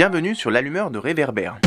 Bienvenue sur l'allumeur de réverbère.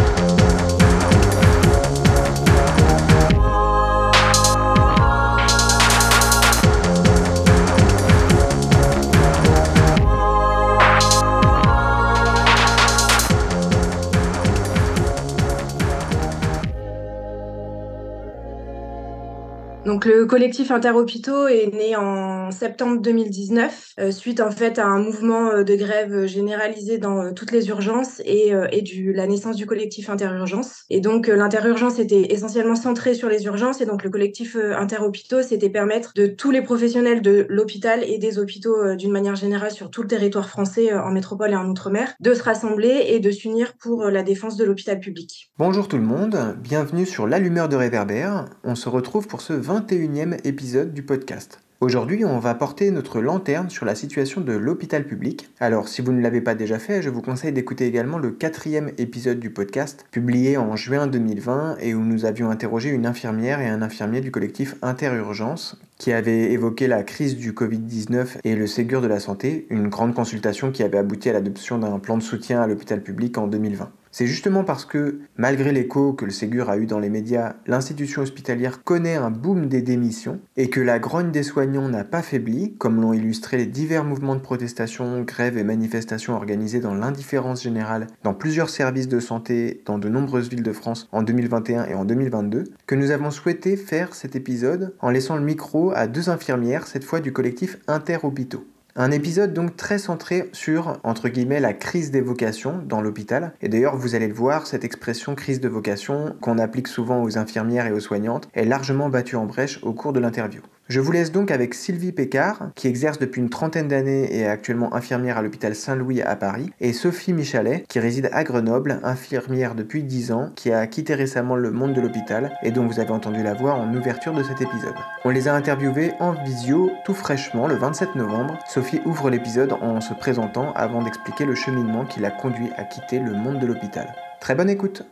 Donc le collectif Interhôpitaux est né en septembre 2019 euh, suite en fait à un mouvement euh, de grève généralisé dans euh, toutes les urgences et, et du, la naissance du collectif Interurgence. Et donc l'interurgence était essentiellement centrée sur les urgences et donc le collectif Interhôpitaux c'était permettre de tous les professionnels de l'hôpital et des hôpitaux d'une manière générale sur tout le territoire français en métropole et en outre-mer de se rassembler et de s'unir pour la défense de l'hôpital public. Bonjour tout le monde, bienvenue sur l'allumeur de réverbère. On se retrouve pour ce 21e épisode du podcast. Aujourd'hui, on va porter notre lanterne sur la situation de l'hôpital public. Alors, si vous ne l'avez pas déjà fait, je vous conseille d'écouter également le quatrième épisode du podcast, publié en juin 2020 et où nous avions interrogé une infirmière et un infirmier du collectif Interurgence qui avait évoqué la crise du Covid-19 et le Ségur de la santé, une grande consultation qui avait abouti à l'adoption d'un plan de soutien à l'hôpital public en 2020. C'est justement parce que, malgré l'écho que le Ségur a eu dans les médias, l'institution hospitalière connaît un boom des démissions et que la grogne des soignants n'a pas faibli, comme l'ont illustré les divers mouvements de protestation, grèves et manifestations organisés dans l'indifférence générale dans plusieurs services de santé dans de nombreuses villes de France en 2021 et en 2022, que nous avons souhaité faire cet épisode en laissant le micro à deux infirmières, cette fois du collectif Interhôpitaux. Un épisode donc très centré sur, entre guillemets, la crise des vocations dans l'hôpital. Et d'ailleurs, vous allez le voir, cette expression crise de vocation, qu'on applique souvent aux infirmières et aux soignantes, est largement battue en brèche au cours de l'interview. Je vous laisse donc avec Sylvie Pécard, qui exerce depuis une trentaine d'années et est actuellement infirmière à l'hôpital Saint-Louis à Paris, et Sophie Michalet, qui réside à Grenoble, infirmière depuis 10 ans, qui a quitté récemment le monde de l'hôpital et dont vous avez entendu la voix en ouverture de cet épisode. On les a interviewés en visio tout fraîchement le 27 novembre. Sophie ouvre l'épisode en se présentant avant d'expliquer le cheminement qui l'a conduit à quitter le monde de l'hôpital. Très bonne écoute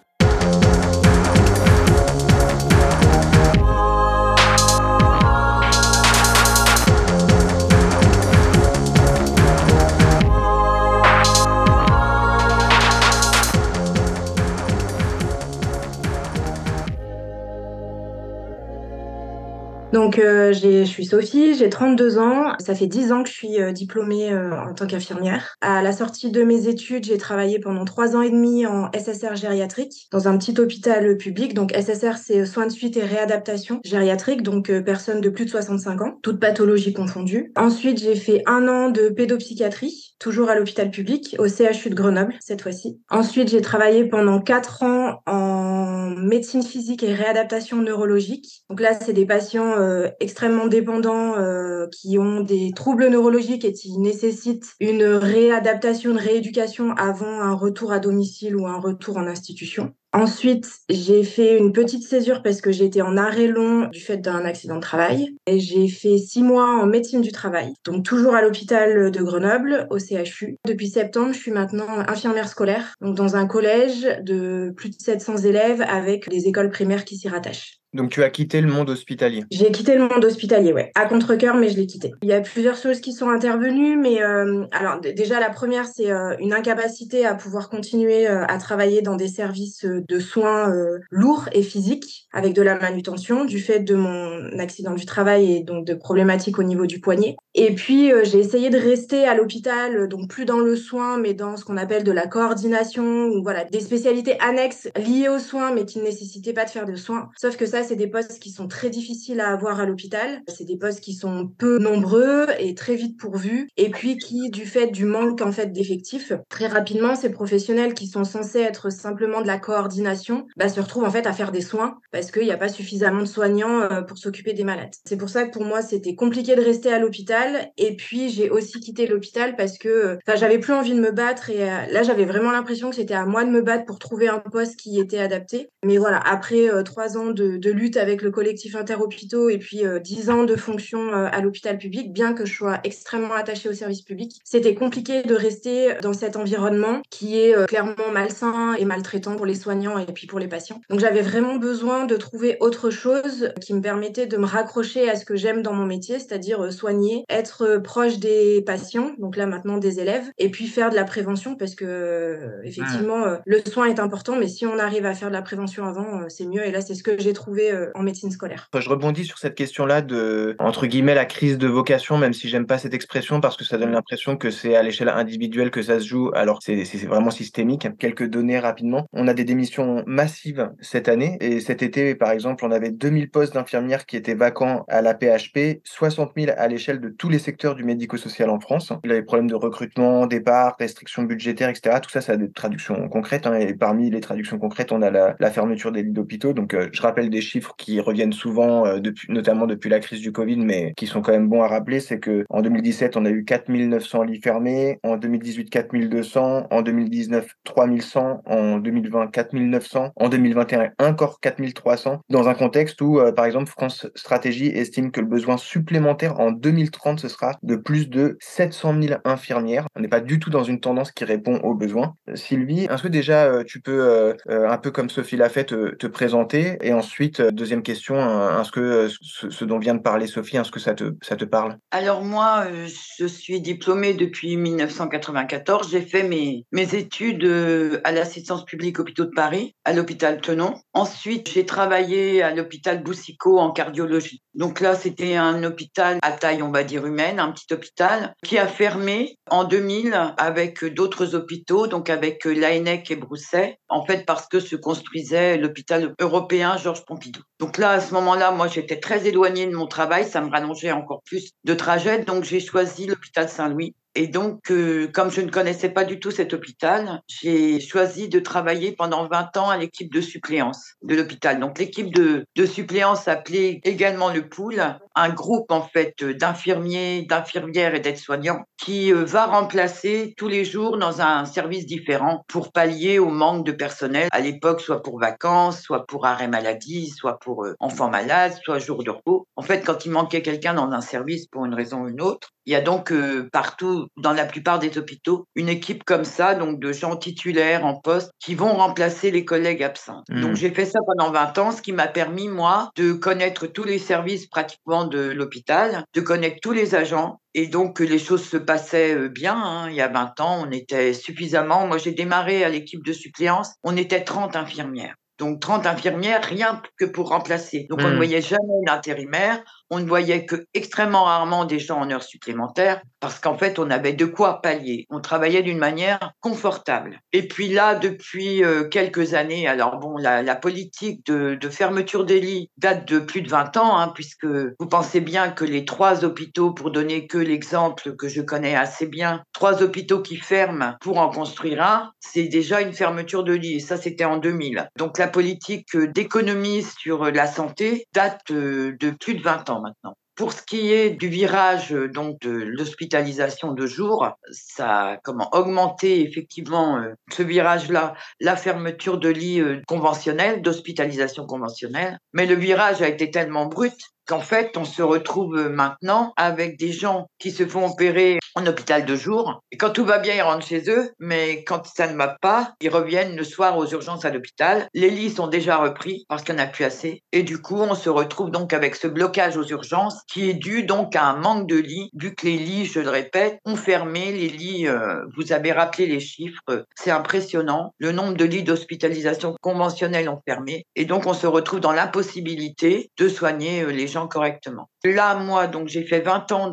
Donc, euh, je suis Sophie, j'ai 32 ans. Ça fait 10 ans que je suis euh, diplômée euh, en tant qu'infirmière. À la sortie de mes études, j'ai travaillé pendant 3 ans et demi en SSR gériatrique dans un petit hôpital public. Donc, SSR, c'est soins de suite et réadaptation gériatrique, donc personnes de plus de 65 ans, toutes pathologies confondues. Ensuite, j'ai fait un an de pédopsychiatrie, toujours à l'hôpital public, au CHU de Grenoble, cette fois-ci. Ensuite, j'ai travaillé pendant 4 ans en médecine physique et réadaptation neurologique. Donc là, c'est des patients euh, extrêmement dépendants euh, qui ont des troubles neurologiques et qui nécessitent une réadaptation, une rééducation avant un retour à domicile ou un retour en institution. Ensuite, j'ai fait une petite césure parce que été en arrêt long du fait d'un accident de travail. Et j'ai fait six mois en médecine du travail. Donc toujours à l'hôpital de Grenoble, au CHU. Depuis septembre, je suis maintenant infirmière scolaire. Donc dans un collège de plus de 700 élèves avec des écoles primaires qui s'y rattachent. Donc tu as quitté le monde hospitalier. J'ai quitté le monde hospitalier, ouais. À contre-cœur, mais je l'ai quitté. Il y a plusieurs choses qui sont intervenues, mais euh, alors déjà la première, c'est euh, une incapacité à pouvoir continuer euh, à travailler dans des services de soins lourds et physiques avec de la manutention du fait de mon accident du travail et donc de problématiques au niveau du poignet. Et puis j'ai essayé de rester à l'hôpital, donc plus dans le soin, mais dans ce qu'on appelle de la coordination ou voilà des spécialités annexes liées aux soins, mais qui ne nécessitaient pas de faire de soins. Sauf que ça c'est des postes qui sont très difficiles à avoir à l'hôpital. C'est des postes qui sont peu nombreux et très vite pourvus. Et puis qui, du fait du manque en fait d'effectifs, très rapidement, ces professionnels qui sont censés être simplement de la coordination, bah, se retrouvent en fait à faire des soins parce qu'il n'y a pas suffisamment de soignants euh, pour s'occuper des malades. C'est pour ça que pour moi, c'était compliqué de rester à l'hôpital. Et puis, j'ai aussi quitté l'hôpital parce que enfin, j'avais plus envie de me battre. Et euh, là, j'avais vraiment l'impression que c'était à moi de me battre pour trouver un poste qui était adapté. Mais voilà, après euh, trois ans de lutte avec le collectif interhôpitaux et puis dix ans de fonction à l'hôpital public, bien que je sois extrêmement attachée au service public, c'était compliqué de rester dans cet environnement qui est clairement malsain et maltraitant pour les soignants et puis pour les patients. Donc j'avais vraiment besoin de trouver autre chose qui me permettait de me raccrocher à ce que j'aime dans mon métier, c'est-à-dire soigner, être proche des patients, donc là maintenant des élèves, et puis faire de la prévention parce que effectivement le soin est important, mais si on arrive à faire de la prévention avant, c'est mieux. Et là c'est ce que j'ai trouvé en médecine scolaire. Je rebondis sur cette question-là de entre guillemets la crise de vocation, même si j'aime pas cette expression parce que ça donne l'impression que c'est à l'échelle individuelle que ça se joue, alors c'est vraiment systémique. Quelques données rapidement. On a des démissions massives cette année et cet été, par exemple, on avait 2000 postes d'infirmières qui étaient vacants à la PHP, 60 000 à l'échelle de tous les secteurs du médico-social en France. Des problèmes de recrutement, départ, restrictions budgétaires, etc. Tout ça, ça a des traductions concrètes. Hein, et parmi les traductions concrètes, on a la, fermeture des lits d'hôpitaux. Donc, euh, je rappelle des chiffres qui reviennent souvent, euh, notamment depuis la crise du Covid, mais qui sont quand même bons à rappeler. C'est que en 2017, on a eu 4900 lits fermés. En 2018, 4200. En 2019, 3100. En 2020, 4900. En 2021, encore 4300. Dans un contexte où, euh, par exemple, France Stratégie estime que le besoin supplémentaire en 2030, ce sera de plus de 700 000 infirmières. On n'est pas du tout dans une tendance qui répond aux besoins. Sylvie, est-ce déjà euh, tu peux, euh, un peu comme Sophie l'a fait, te, présenter Et ensuite, deuxième question, est-ce que ce, dont vient de parler Sophie, est-ce que ça te, ça te parle? Alors moi, je suis diplômée depuis 1994. J'ai fait mes, mes études à l'assistance publique hôpitaux de Paris, à l'hôpital Tenon. Ensuite, j'ai travaillé à l'hôpital Boussicaut en cardiologie. Donc là, c'était un hôpital à taille, on va dire, humaine, un petit hôpital, qui a fermé en 2000 avec d'autres hôpitaux, donc avec l'ANEC et Brousset, en fait parce que se construisait l'hôpital européen Georges Pompidou. Donc là, à ce moment-là, moi, j'étais très éloignée de mon travail, ça me rallongeait encore plus de trajet, donc j'ai choisi l'hôpital Saint-Louis et donc, euh, comme je ne connaissais pas du tout cet hôpital, j'ai choisi de travailler pendant 20 ans à l'équipe de suppléance de l'hôpital. Donc, l'équipe de, suppléance s'appelait également le pool, un groupe en fait d'infirmiers, d'infirmières et d'aides-soignants qui euh, va remplacer tous les jours dans un service différent pour pallier au manque de personnel à l'époque, soit pour vacances, soit pour arrêt maladie, soit pour euh, enfants malades, soit jour de repos. En fait, quand il manquait quelqu'un dans un service pour une raison ou une autre, il y a donc partout dans la plupart des hôpitaux, une équipe comme ça, donc de gens titulaires en poste, qui vont remplacer les collègues absents. Hmm. Donc j'ai fait ça pendant 20 ans, ce qui m'a permis, moi, de connaître tous les services pratiquement de l'hôpital, de connaître tous les agents, et donc les choses se passaient euh, bien. Hein. Il y a 20 ans, on était suffisamment. Moi, j'ai démarré à l'équipe de suppléance. On était 30 infirmières. Donc 30 infirmières, rien que pour remplacer. Donc on ne hmm. voyait jamais d'intérimaire on ne voyait que extrêmement rarement des gens en heures supplémentaires parce qu'en fait, on avait de quoi pallier. On travaillait d'une manière confortable. Et puis là, depuis euh, quelques années, alors bon, la, politique de, fermeture des lits date de plus de 20 ans, hein, puisque vous pensez bien que les trois hôpitaux, pour donner que l'exemple que je connais assez bien, trois hôpitaux qui ferment pour en construire un, c'est déjà une fermeture de lits. Et ça, c'était en 2000. Donc la politique d'économie sur la santé date euh, de plus de 20 ans Pour ce qui est du virage euh, donc de l'hospitalisation de jour, ça a comment augmenté effectivement euh, ce virage-là, la fermeture de lits euh, conventionnels, d'hospitalisation conventionnelle. Mais le virage a été tellement brut qu'en fait, on se retrouve maintenant avec des gens qui se font opérer en hôpital de jour. Et quand tout va bien, ils rentrent chez eux, mais quand ça ne va pas, ils reviennent le soir aux urgences à l'hôpital. Les lits sont déjà repris parce qu'il n'y en a plus assez. Et du coup, on se retrouve donc avec ce blocage aux urgences qui est dû donc à un manque de lits, vu que les lits, je le répète, ont fermé. Les lits, euh, vous avez rappelé les chiffres, c'est impressionnant. Le nombre de lits d'hospitalisation conventionnels ont fermé. Et donc, on se retrouve dans l'impossibilité de soigner euh, les gens correctement. Là, moi, donc, j'ai fait 20 ans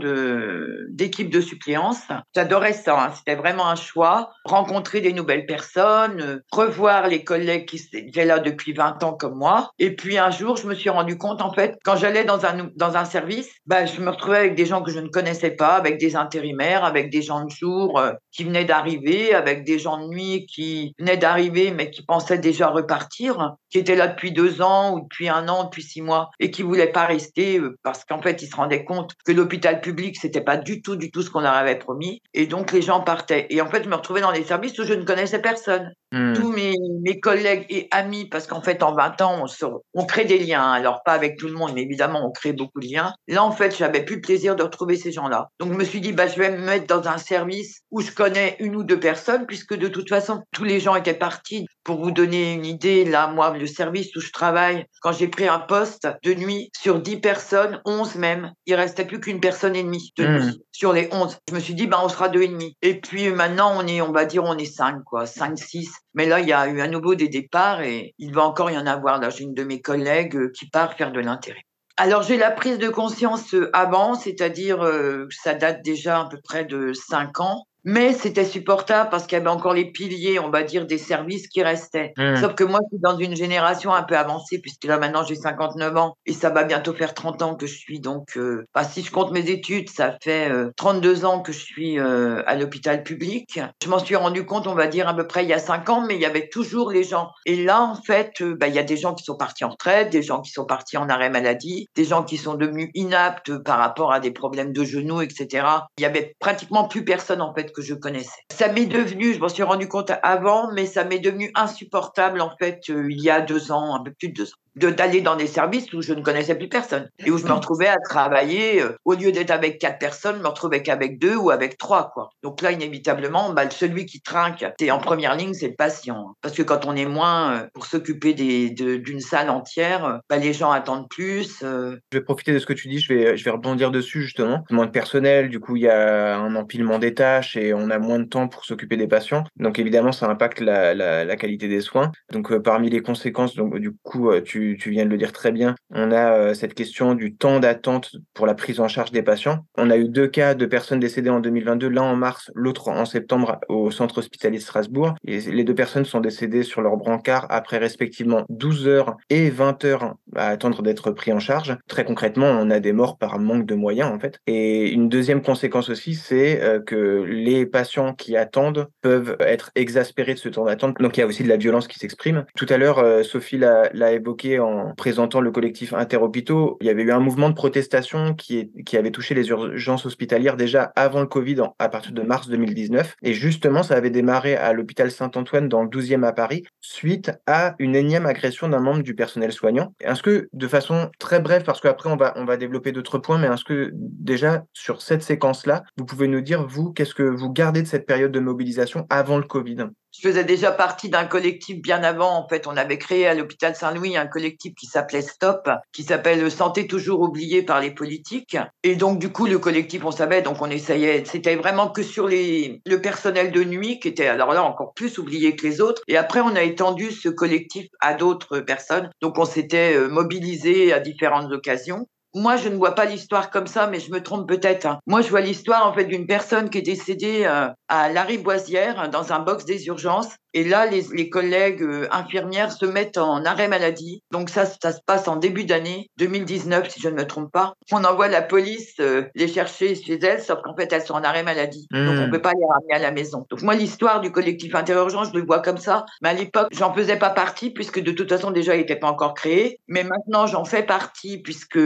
d'équipe de suppléance. J'adorais ça. Hein. C'était vraiment un choix. Rencontrer des nouvelles personnes, euh, revoir les collègues qui étaient là depuis 20 ans comme moi. Et puis, un jour, je me suis rendu compte, en fait, quand j'allais dans un, dans un service, bah, je me retrouvais avec des gens que je ne connaissais pas, avec des intérimaires, avec des gens de jour euh, qui venaient d'arriver, avec des gens de nuit qui venaient d'arriver, mais qui pensaient déjà repartir, qui étaient là depuis deux ans ou depuis un an, depuis six mois et qui voulaient pas rester euh, parce qu'en fait, ils se rendaient compte que l'hôpital public, c'était pas du tout, du tout ce qu'on leur avait promis. Et donc, les gens partaient. Et en fait, je me retrouvais dans des services où je ne connaissais personne. Hmm. Tous mes, mes, collègues et amis, parce qu'en fait, en 20 ans, on, on crée des liens. Alors, pas avec tout le monde, mais évidemment, on crée beaucoup de liens. Là, en fait, j'avais plus le plaisir de retrouver ces gens-là. Donc, je me suis dit, bah, je vais me mettre dans un service où je connais une ou deux personnes, puisque de toute façon, tous les gens étaient partis. Pour vous donner une idée, là, moi, le service où je travaille, quand j'ai pris un poste de nuit sur 10 personnes, 11 même, il restait plus qu'une personne et demie de hmm. nuit sur les 11. Je me suis dit, bah, on sera deux et demi. Et puis maintenant, on est, on va dire, on est 5, quoi, 5, 6. Mais là, il y a eu à nouveau des départs et il va encore y en avoir. Là, j'ai une de mes collègues euh, qui part faire de l'intérêt. Alors j'ai la prise de conscience euh, avant, c'est-à-dire euh, ça date déjà à peu près de 5 ans. Mais c'était supportable parce qu'il y avait encore les piliers, on va dire, des services qui restaient. Mmh. Sauf que moi, je suis dans une génération un peu avancée, puisque là, maintenant, j'ai 59 ans et ça va bientôt faire 30 ans que je suis. Donc, euh, bah, si je compte mes études, ça fait 32 euh, ans que je suis euh, à l'hôpital public. Je m'en suis rendu compte, on va dire, à peu près il y a 5 ans, mais il y avait toujours les gens. Et là, en fait, bah, il y a des gens qui sont partis en retraite, des gens qui sont partis en arrêt maladie, des gens qui sont devenus inaptes par rapport à des problèmes de genoux, etc. Il y avait pratiquement plus personne, en fait, je connaissais. Ça m'est devenu, je m'en suis rendu compte avant, mais ça m'est devenu insupportable en fait euh, il y a deux ans, un peu plus de deux ans d'aller dans des services où je ne connaissais plus personne et où je me retrouvais à travailler euh, au lieu d'être avec quatre personnes, je me retrouvais qu'avec deux ou avec trois quoi. Donc là inévitablement, bah, celui qui trinque, es en première ligne, c'est le patient. Parce que quand on est moins euh, pour s'occuper d'une salle entière, bah, les gens attendent plus. Euh. Je vais profiter de ce que tu dis, je vais je vais rebondir dessus justement. Moins de personnel, du coup il y a un empilement des tâches et on a moins de temps pour s'occuper des patients. Donc évidemment ça impacte la, la, la qualité des soins. Donc parmi les conséquences, donc du coup tu tu, viens de le dire très bien, on a euh, cette question du temps d'attente pour la prise en charge des patients. On a eu deux cas de personnes décédées en 2022, l'un en mars, l'autre en septembre au centre hospitalier de Strasbourg. Les deux personnes sont décédées sur leur brancard après respectivement 12 heures et 20 heures à attendre d'être pris en charge. Très concrètement, on a des morts par manque de moyens en fait. Et une deuxième conséquence aussi, c'est euh, que les patients qui attendent peuvent être exaspérés de ce temps d'attente. Donc il y a aussi de la violence qui s'exprime. Tout à l'heure, euh, Sophie l'a évoqué en présentant le collectif Interhôpitaux, il y avait eu un mouvement de protestation qui, avait touché les urgences hospitalières déjà avant le Covid, à partir de mars 2019. Et justement, ça avait démarré à l'hôpital Saint-Antoine dans le 12e à Paris, suite à une énième agression d'un membre du personnel soignant. Est-ce que, de façon très brève, parce qu'après on va développer d'autres points, mais est-ce que déjà sur cette séquence-là, vous pouvez nous dire, vous, qu'est-ce que vous gardez de cette période de mobilisation avant le Covid? Je faisais déjà partie d'un collectif bien avant. En fait, on avait créé à l'hôpital Saint-Louis un collectif qui s'appelait Stop, qui s'appelle Santé toujours oubliée par les politiques. Et donc, du coup, le collectif, on savait, donc on essayait. C'était vraiment que sur les, le personnel de nuit qui était alors là encore plus oublié que les autres. Et après, on a étendu ce collectif à d'autres personnes. Donc, on s'était euh, mobilisé à différentes occasions. Moi, je ne vois pas l'histoire comme ça, mais je me trompe peut-être. Hein. Moi, je vois l'histoire en fait d'une personne qui est décédée euh, à Lariboisière dans un box des urgences et là, les, les collègues euh, infirmières se mettent en arrêt maladie. Donc ça, ça se passe en début d'année 2019, si je ne me trompe pas. On envoie la police euh, les chercher chez elles, sauf qu'en fait, elles sont en arrêt maladie. Donc on hmm. peut pas les ramener à la maison. Donc moi, l'histoire du collectif interurgent, je le vois comme ça. Mais à l'époque, j'en faisais pas partie, puisque de toute façon, déjà, il n'était pas encore créé. Mais maintenant, j'en fais partie, puisque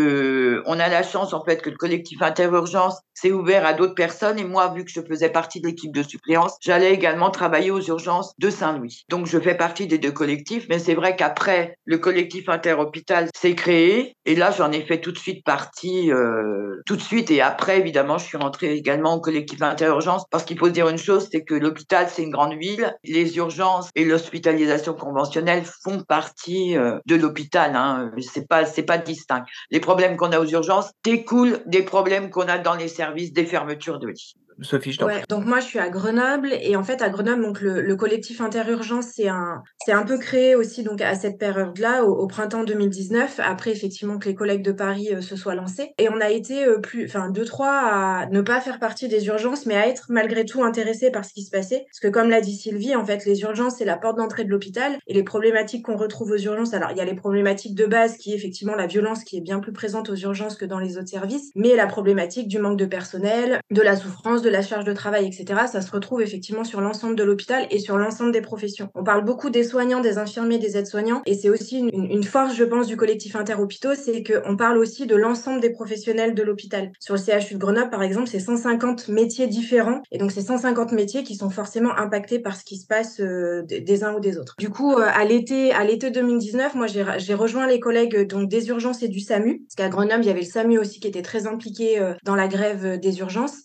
on a la chance, en fait, que le collectif interurgence s'est ouvert à d'autres personnes. Et moi, vu que je faisais partie de l'équipe de suppléance, j'allais également travailler aux urgences de Saint-Louis. Donc je fais partie des deux collectifs, mais c'est vrai qu'après, le collectif interhôpital s'est créé, et là j'en ai fait tout de suite partie, euh, tout de suite, et après évidemment je suis rentrée également au collectif interurgence, parce qu'il faut se dire une chose, c'est que l'hôpital c'est une grande ville, les urgences et l'hospitalisation conventionnelle font partie euh, de l'hôpital, hein. c'est pas c'est pas distinct. Les problèmes qu'on a aux urgences découlent des problèmes qu'on a dans les services des fermetures de lits. Sophie, je ouais, Donc moi, je suis à Grenoble et en fait à Grenoble, donc le, le collectif Interurgence, c'est un, c'est un peu créé aussi donc à cette période-là, au, printemps 2019. Après effectivement que les collègues de Paris euh, se soient lancés et on a été euh, plus, enfin deux trois à ne pas faire partie des urgences, mais à être malgré tout intéressés par ce qui se passait. Parce que comme l'a dit Sylvie, en fait, les urgences c'est la porte d'entrée de l'hôpital et les problématiques qu'on retrouve aux urgences. Alors il y a les problématiques de base qui est effectivement la violence qui est bien plus présente aux urgences que dans les autres services, mais la problématique du manque de personnel, de la souffrance de la charge de travail, etc., ça se retrouve effectivement sur l'ensemble de l'hôpital et sur l'ensemble des professions. On parle beaucoup des soignants, des infirmiers, des aides-soignants, et c'est aussi une, force, je pense, du collectif interhôpitaux, c'est qu'on parle aussi de l'ensemble des professionnels de l'hôpital. Sur le CHU de Grenoble, par exemple, c'est 150 métiers différents, et donc c'est 150 métiers qui sont forcément impactés par ce qui se passe euh, des uns ou des autres. Du coup, euh, à l'été, à l'été 2019, moi j'ai rejoint les collègues donc des urgences et du SAMU, parce qu'à Grenoble, il y avait le SAMU aussi qui était très impliqué euh, dans la grève des urgences.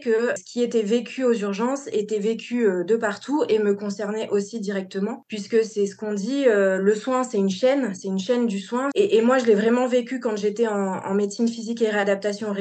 Que ce qui était vécu aux urgences était vécu de partout et me concernait aussi directement, puisque c'est ce qu'on dit, le soin c'est une chaîne, c'est une chaîne du soin. Et, et moi, je l'ai vraiment vécu quand j'étais en, en, médecine physique et réadaptation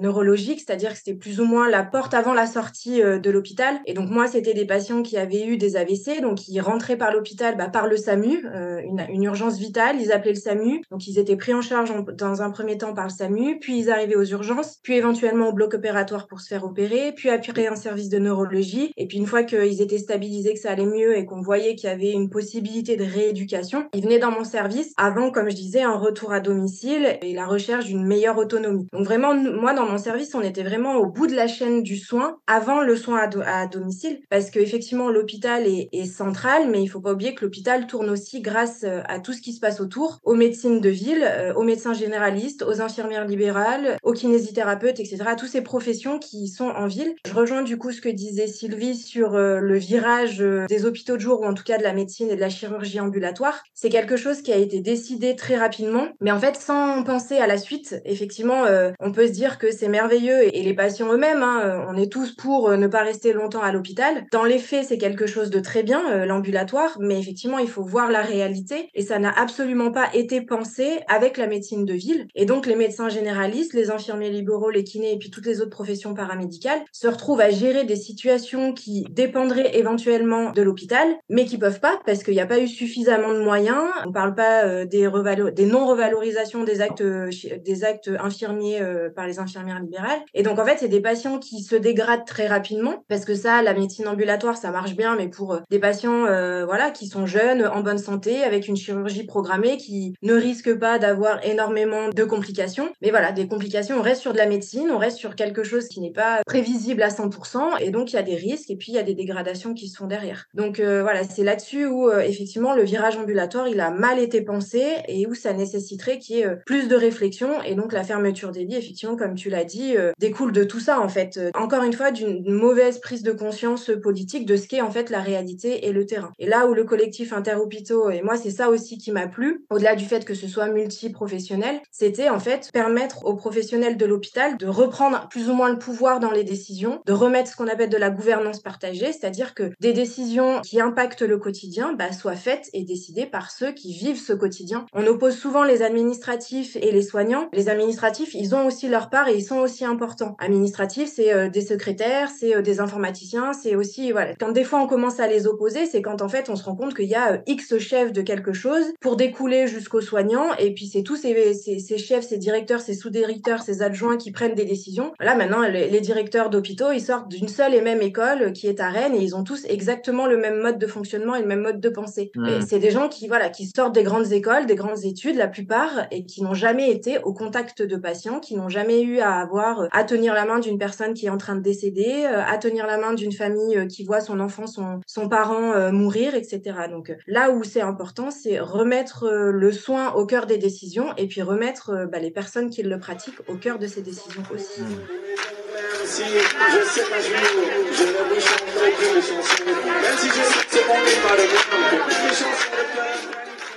neurologique, c'est-à-dire que c'était plus ou moins la porte avant la sortie de l'hôpital. Et donc moi, c'était des patients qui avaient eu des AVC, donc ils rentraient par l'hôpital bah, par le SAMU, euh, une, une, urgence vitale, ils appelaient le SAMU, donc ils étaient pris en charge dans un premier temps par le SAMU, puis ils arrivaient aux urgences, puis éventuellement au bloc opératoire pour se faire opérer, puis après un service de neurologie, et puis une fois qu'ils étaient stabilisés, que ça allait mieux et qu'on voyait qu'il y avait une possibilité de rééducation, ils venaient dans mon service avant, comme je disais, un retour à domicile et la recherche d'une meilleure autonomie. Donc vraiment, moi dans mon service, on était vraiment au bout de la chaîne du soin avant le soin à, domicile, parce que effectivement l'hôpital est, est, central, mais il faut pas oublier que l'hôpital tourne aussi grâce euh, à tout ce qui se passe autour, aux médecines de ville, euh, aux médecins généralistes, aux infirmières libérales, aux kinésithérapeutes, etc. À toutes ces professions qui sont en ville. Je rejoins du coup ce que disait Sylvie sur euh, le virage des hôpitaux de jour ou en tout cas de la médecine et de la chirurgie ambulatoire. C'est quelque chose qui a été décidé très rapidement, mais en fait sans penser à la suite. Effectivement, on peut se dire que c'est merveilleux et les patients eux-mêmes, hein, on est tous pour ne pas rester longtemps à l'hôpital. Dans les faits, c'est quelque chose de très bien, euh, l'ambulatoire, mais effectivement, il faut voir la réalité et ça n'a absolument pas été pensé avec la médecine de ville. Et donc, les médecins généralistes, les infirmiers libéraux, les kinés et puis toutes les autres professions paramédicales se retrouvent à gérer des situations qui dépendraient éventuellement de l'hôpital, mais qui peuvent pas parce qu'il n'y a pas eu suffisamment de moyens. On parle pas euh, des, des non-revalorisations des actes, euh, des actes infirmiers par les infirmières libérales. Et donc, en fait, c'est des patients qui se dégradent très rapidement parce que ça, la médecine ambulatoire, ça marche bien, mais pour euh, des patients euh, voilà, qui sont jeunes, en bonne santé, avec une chirurgie programmée qui ne risque pas d'avoir énormément de complications. Mais voilà, des complications, on reste sur de la médecine, on reste sur quelque chose qui n'est pas prévisible à 100%, et donc il y a des risques, et puis il y a des dégradations qui se font derrière. Donc euh, voilà, c'est là-dessus où effectivement le virage ambulatoire, il a mal été pensé, et où ça nécessiterait qu'il y ait plus de réflexion, et donc la fermeture des lits, effectivement, comme tu l'as dit, découle de tout ça en fait. Encore une fois, d'une mauvaise prise de conscience politique de ce qu'est en fait la réalité et le terrain. Et là où le collectif Interhôpitaux, et moi c'est ça aussi qui m'a plu, au-delà du fait que ce soit multi-professionnel, c'était en fait permettre aux professionnels de l'hôpital de reprendre plus ou moins le pouvoir dans les décisions, de remettre ce qu'on appelle de la gouvernance partagée, c'est-à-dire que des décisions qui impactent le quotidien bah, soient faites et décidées par ceux qui vivent ce quotidien. On oppose souvent les administratifs et les soignants. Les administratifs, ils ont aussi leur part et ils sont aussi importants. Administratifs, c'est euh, des secrétaires, c'est euh, des informaticiens, c'est aussi voilà. Quand des fois on commence à les opposer, c'est quand en fait on se rend compte qu'il y a euh, X chefs de quelque chose pour découler jusqu'aux soignants et puis c'est tous ces, ces, chefs, ces directeurs, ces sous-directeurs, ces adjoints qui prennent des décisions. Là maintenant les, directeurs d'hôpitaux, ils sortent d'une seule et même école qui est à Rennes et ils ont tous exactement le même mode de fonctionnement et le même mode de pensée. Mmh. C'est des gens qui voilà qui sortent des grandes écoles, des grandes études la plupart et qui n'ont jamais été au contact de patients, qui n'ont jamais eu à avoir euh, à tenir la main d'une personne qui est en train de décéder, euh, à tenir la main d'une famille qui voit son enfant, son, son parent euh, mourir, etc. Donc euh, là où c'est important, c'est remettre euh, le soin au cœur des décisions et puis remettre bah, les personnes qui le pratiquent au cœur de ces décisions aussi.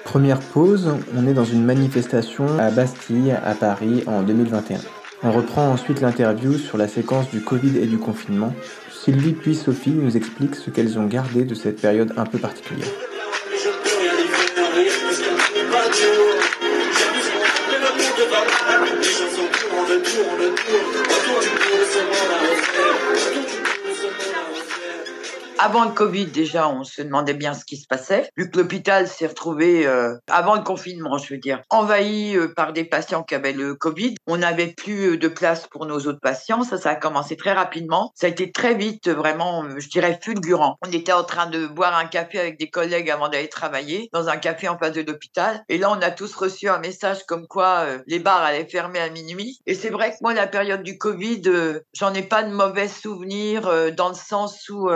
Première pause, on est dans une manifestation à Bastille, à Paris, en 2021. On reprend ensuite l'interview sur la séquence du Covid et du confinement, Sylvie puis Sophie nous expliquent ce qu'elles ont gardé de cette période un peu particulière. Avant le Covid, déjà, on se demandait bien ce qui se passait, vu que l'hôpital s'est retrouvé, euh, avant le confinement, je veux dire, envahi euh, par des patients qui avaient le Covid. On n'avait plus euh, de place pour nos autres patients. Ça, ça a commencé très rapidement. Ça a été très vite, vraiment, je dirais, fulgurant. On était en train de boire un café avec des collègues avant d'aller travailler, dans un café en face de l'hôpital. Et là, on a tous reçu un message comme quoi les bars allaient fermer à minuit. Et c'est vrai que moi, la période du Covid, j'en ai pas de mauvais souvenirs dans le sens où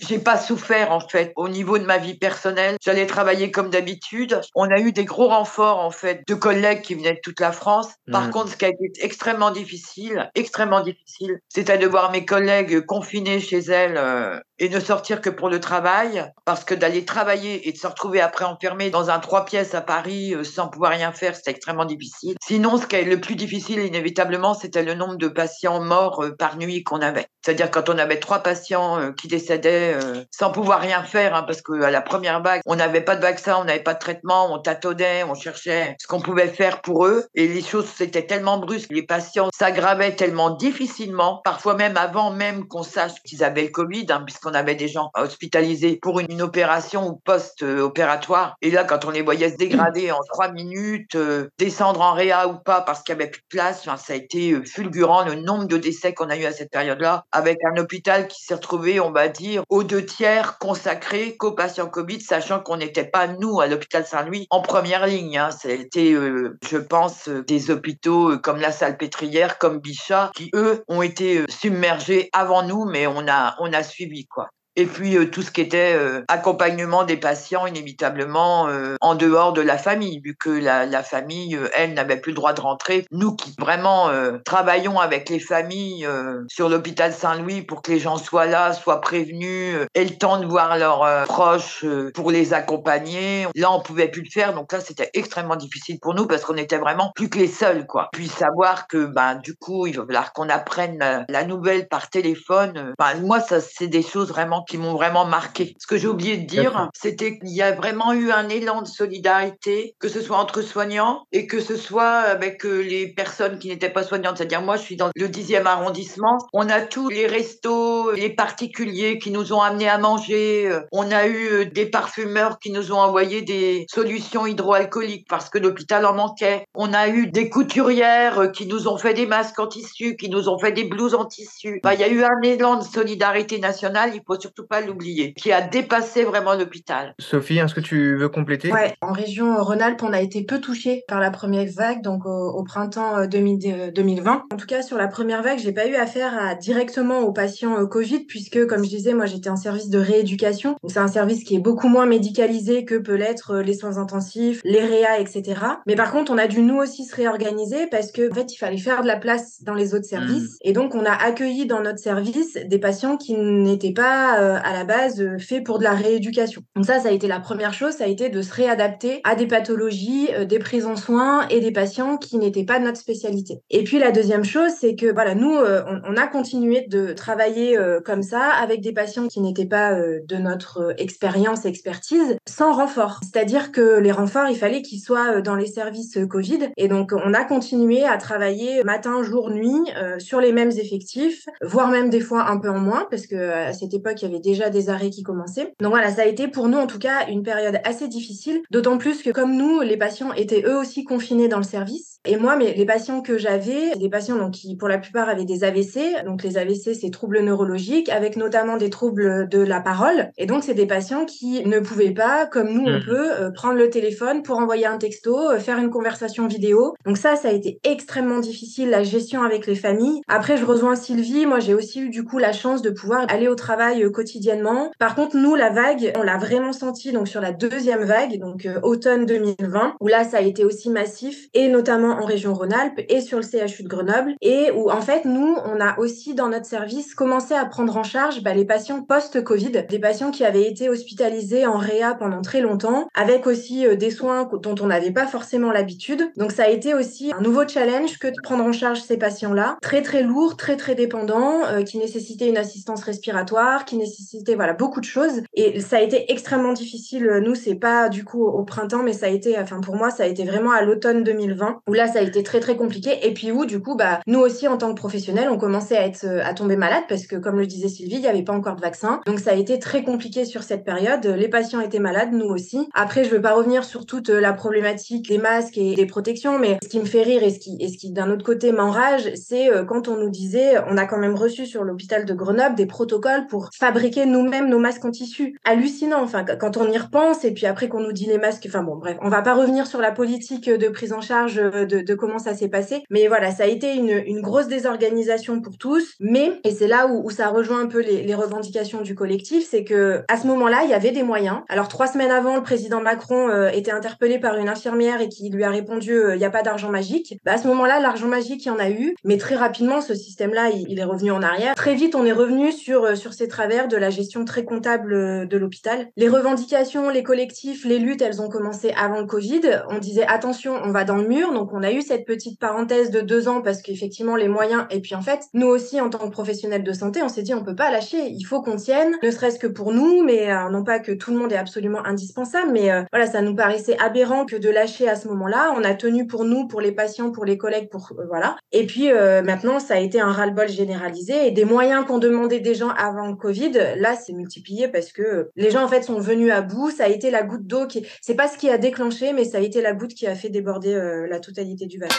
j'ai pas souffert en fait au niveau de ma vie personnelle. J'allais travailler comme d'habitude. On a eu des gros renforts en fait de collègues qui venaient de toute la France. Par mmh. contre, ce qui a été extrêmement difficile, extrêmement difficile, c'était de voir mes collègues confinés chez elles euh, et ne sortir que pour le travail, parce que d'aller travailler et de se retrouver après enfermé dans un trois pièces à Paris euh, sans pouvoir rien faire, c'était extrêmement difficile. Sinon, ce qui est le plus difficile, inévitablement, c'était le nombre de patients morts euh, par nuit qu'on avait. C'est-à-dire quand on avait trois patients euh, qui décédaient sans pouvoir rien faire, hein, parce qu'à la première vague, on n'avait pas de vaccin, on n'avait pas de traitement, on tâtonnait, on cherchait ce qu'on pouvait faire pour eux, et les choses c'était tellement brusques, les patients s'aggravaient tellement difficilement, parfois même avant même qu'on sache qu'ils avaient le Covid, hein, on avait des gens hospitalisés pour une, opération ou post-opératoire. Et là, quand on les voyait se dégrader en trois minutes, euh, descendre en réa ou pas parce qu'il n'y avait plus de place, ça a été euh, fulgurant le nombre de décès qu'on a eu à cette période-là, avec un hôpital qui s'est retrouvé, on va dire, aux deux tiers consacré qu'aux patients Covid, sachant qu'on n'était pas, nous, à l'hôpital Saint-Louis, en première ligne. Hein. C'était, euh, je pense, des hôpitaux comme la Salpêtrière, comme Bichat, qui, eux, ont été submergés avant nous, mais on a, on a suivi. Et puis euh, tout ce qui était euh, accompagnement des patients inévitablement euh, en dehors de la famille, vu que la, la famille, elle, n'avait plus le droit de rentrer. Nous qui vraiment travaillons avec les familles sur l'hôpital Saint-Louis pour que les gens soient là, soient prévenus, aient le temps de voir leurs proches pour les accompagner. Là, on pouvait plus le faire, donc là, c'était extrêmement difficile pour nous parce qu'on était vraiment plus que les seuls, quoi. Puis savoir que, ben, du coup, il va falloir qu'on apprenne la, nouvelle par téléphone. Ben, moi, ça, c'est des choses vraiment qui m'ont vraiment marqué. Ce que j'ai oublié de dire, c'était qu'il y a vraiment eu un élan de solidarité, que ce soit entre soignants et que ce soit avec euh, les personnes qui n'étaient pas soignantes. C'est-à-dire, moi, je suis dans le 10e arrondissement. On a tous les restos, les particuliers qui nous ont amenés à manger. On a eu euh, des parfumeurs qui nous ont envoyé des solutions hydroalcooliques parce que l'hôpital en manquait. On a eu des couturières euh, qui nous ont fait des masques en tissu, qui nous ont fait des blouses en tissu. il y a eu un élan de solidarité nationale. Il faut surtout pas l'oublier, qui a dépassé vraiment l'hôpital. Sophie, est-ce que tu veux compléter? Ouais, en région Rhône-Alpes, on a été peu touché par la première vague, donc au, printemps 2020. Euh, en tout cas, sur la première vague, j'ai pas eu affaire à, directement aux patients euh, Covid, puisque, comme je disais, moi j'étais en service de rééducation. Donc c'est un service qui est beaucoup moins médicalisé que peut l'être euh, les soins intensifs, les réa, etc. Mais par contre, on a dû nous aussi se réorganiser parce que en fait, il fallait faire de la place dans les autres services. Mmh. Et donc, on a accueilli dans notre service des patients qui n'étaient pas euh, à la base euh, fait pour de la rééducation. Donc ça, ça a été la première chose, ça a été de se réadapter à des pathologies, euh, des prises en soins et des patients qui n'étaient pas de notre spécialité. Et puis la deuxième chose, c'est que voilà, nous, on, a continué de travailler comme ça avec des patients qui n'étaient pas de notre expérience, expertise, sans renfort. C'est-à-dire que les renforts, il fallait qu'ils soient dans les services Covid. Et donc, on a continué à travailler matin, jour, nuit sur les mêmes effectifs, voire même des fois un peu en moins, parce que à cette époque, il y avait déjà des arrêts qui commençaient. Donc voilà, ça a été pour nous en tout cas une période assez difficile, d'autant plus que comme nous, les patients étaient eux aussi confinés dans le service. Et moi, mais les patients que j'avais, des patients donc, qui pour la plupart avaient des AVC. Donc les AVC, c'est troubles neurologiques, avec notamment des troubles de la parole. Et donc c'est des patients qui ne pouvaient pas, comme nous on mmh. peut, euh, prendre le téléphone pour envoyer un texto, euh, faire une conversation vidéo. Donc ça, ça a été extrêmement difficile, la gestion avec les familles. Après, je rejoins Sylvie. Moi, j'ai aussi eu du coup la chance de pouvoir aller au travail euh, Par contre, nous, la vague, on l'a vraiment senti donc sur la deuxième vague, donc euh, automne 2020, où là, ça a été aussi massif, et notamment en région Rhône-Alpes et sur le CHU de Grenoble, et où en fait, nous, on a aussi dans notre service commencé à prendre en charge bah, les patients post-Covid, des patients qui avaient été hospitalisés en réa pendant très longtemps, avec aussi euh, des soins dont on n'avait pas forcément l'habitude. Donc ça a été aussi un nouveau challenge que de prendre en charge ces patients-là, très très lourds, très très dépendants, euh, qui nécessitaient une assistance respiratoire, qui voilà beaucoup de choses et ça a été extrêmement difficile. Nous, c'est pas du coup au printemps, mais ça a été, enfin pour moi, ça a été vraiment à l'automne 2020 où là, ça a été très très compliqué. Et puis où du coup, bah nous aussi en tant que professionnels, on commençait à être à tomber malade parce que comme le disait Sylvie, il n'y avait pas encore de vaccin, donc ça a été très compliqué sur cette période. Les patients étaient malades, nous aussi. Après, je veux pas revenir sur toute la problématique des masques et des protections, mais ce qui me fait rire et ce qui, et ce qui d'un autre côté m'enrage, c'est euh, quand on nous disait, on a quand même reçu sur l'hôpital de Grenoble des protocoles pour fabriquer nous-mêmes nos masques en tissu. Hallucinant, enfin, quand on y repense, et puis après qu'on nous dit les masques, enfin bon, bref, on va pas revenir sur la politique de prise en charge de, de comment ça s'est passé, mais voilà, ça a été une, grosse désorganisation pour tous, mais, et c'est là où, ça rejoint un peu les, revendications du collectif, c'est que à ce moment-là, il y avait des moyens. Alors trois semaines avant, le président Macron euh, était interpellé par une infirmière et qui lui a répondu, euh, il n'y a pas d'argent magique. Bah, à ce moment-là, l'argent magique, il y en a eu, mais très rapidement, ce système-là, il, est revenu en arrière. Très vite, on est revenu sur, euh, sur ces travers de la gestion très comptable euh, de l'hôpital. Les revendications, les collectifs, les luttes, elles ont commencé avant le Covid. On disait, attention, on va dans le mur. Donc, on a eu cette petite parenthèse de deux ans parce qu'effectivement, les moyens. Et puis, en fait, nous aussi, en tant que professionnels de santé, on s'est dit, on peut pas lâcher. Il faut qu'on tienne, ne serait-ce que pour nous, mais non pas que tout le monde est absolument indispensable, mais voilà, ça nous paraissait aberrant que de lâcher à ce moment-là. On a tenu pour nous, pour les patients, pour les collègues, pour voilà. Et puis euh, maintenant, ça a été un ras-le-bol généralisé et des moyens qu'on demandait des gens avant le Covid, là, c'est multiplié parce que les gens en fait sont venus à bout. Ça a été la goutte d'eau qui, c'est pas ce qui a déclenché, mais ça a été la goutte qui a fait déborder euh, la totalité du vase.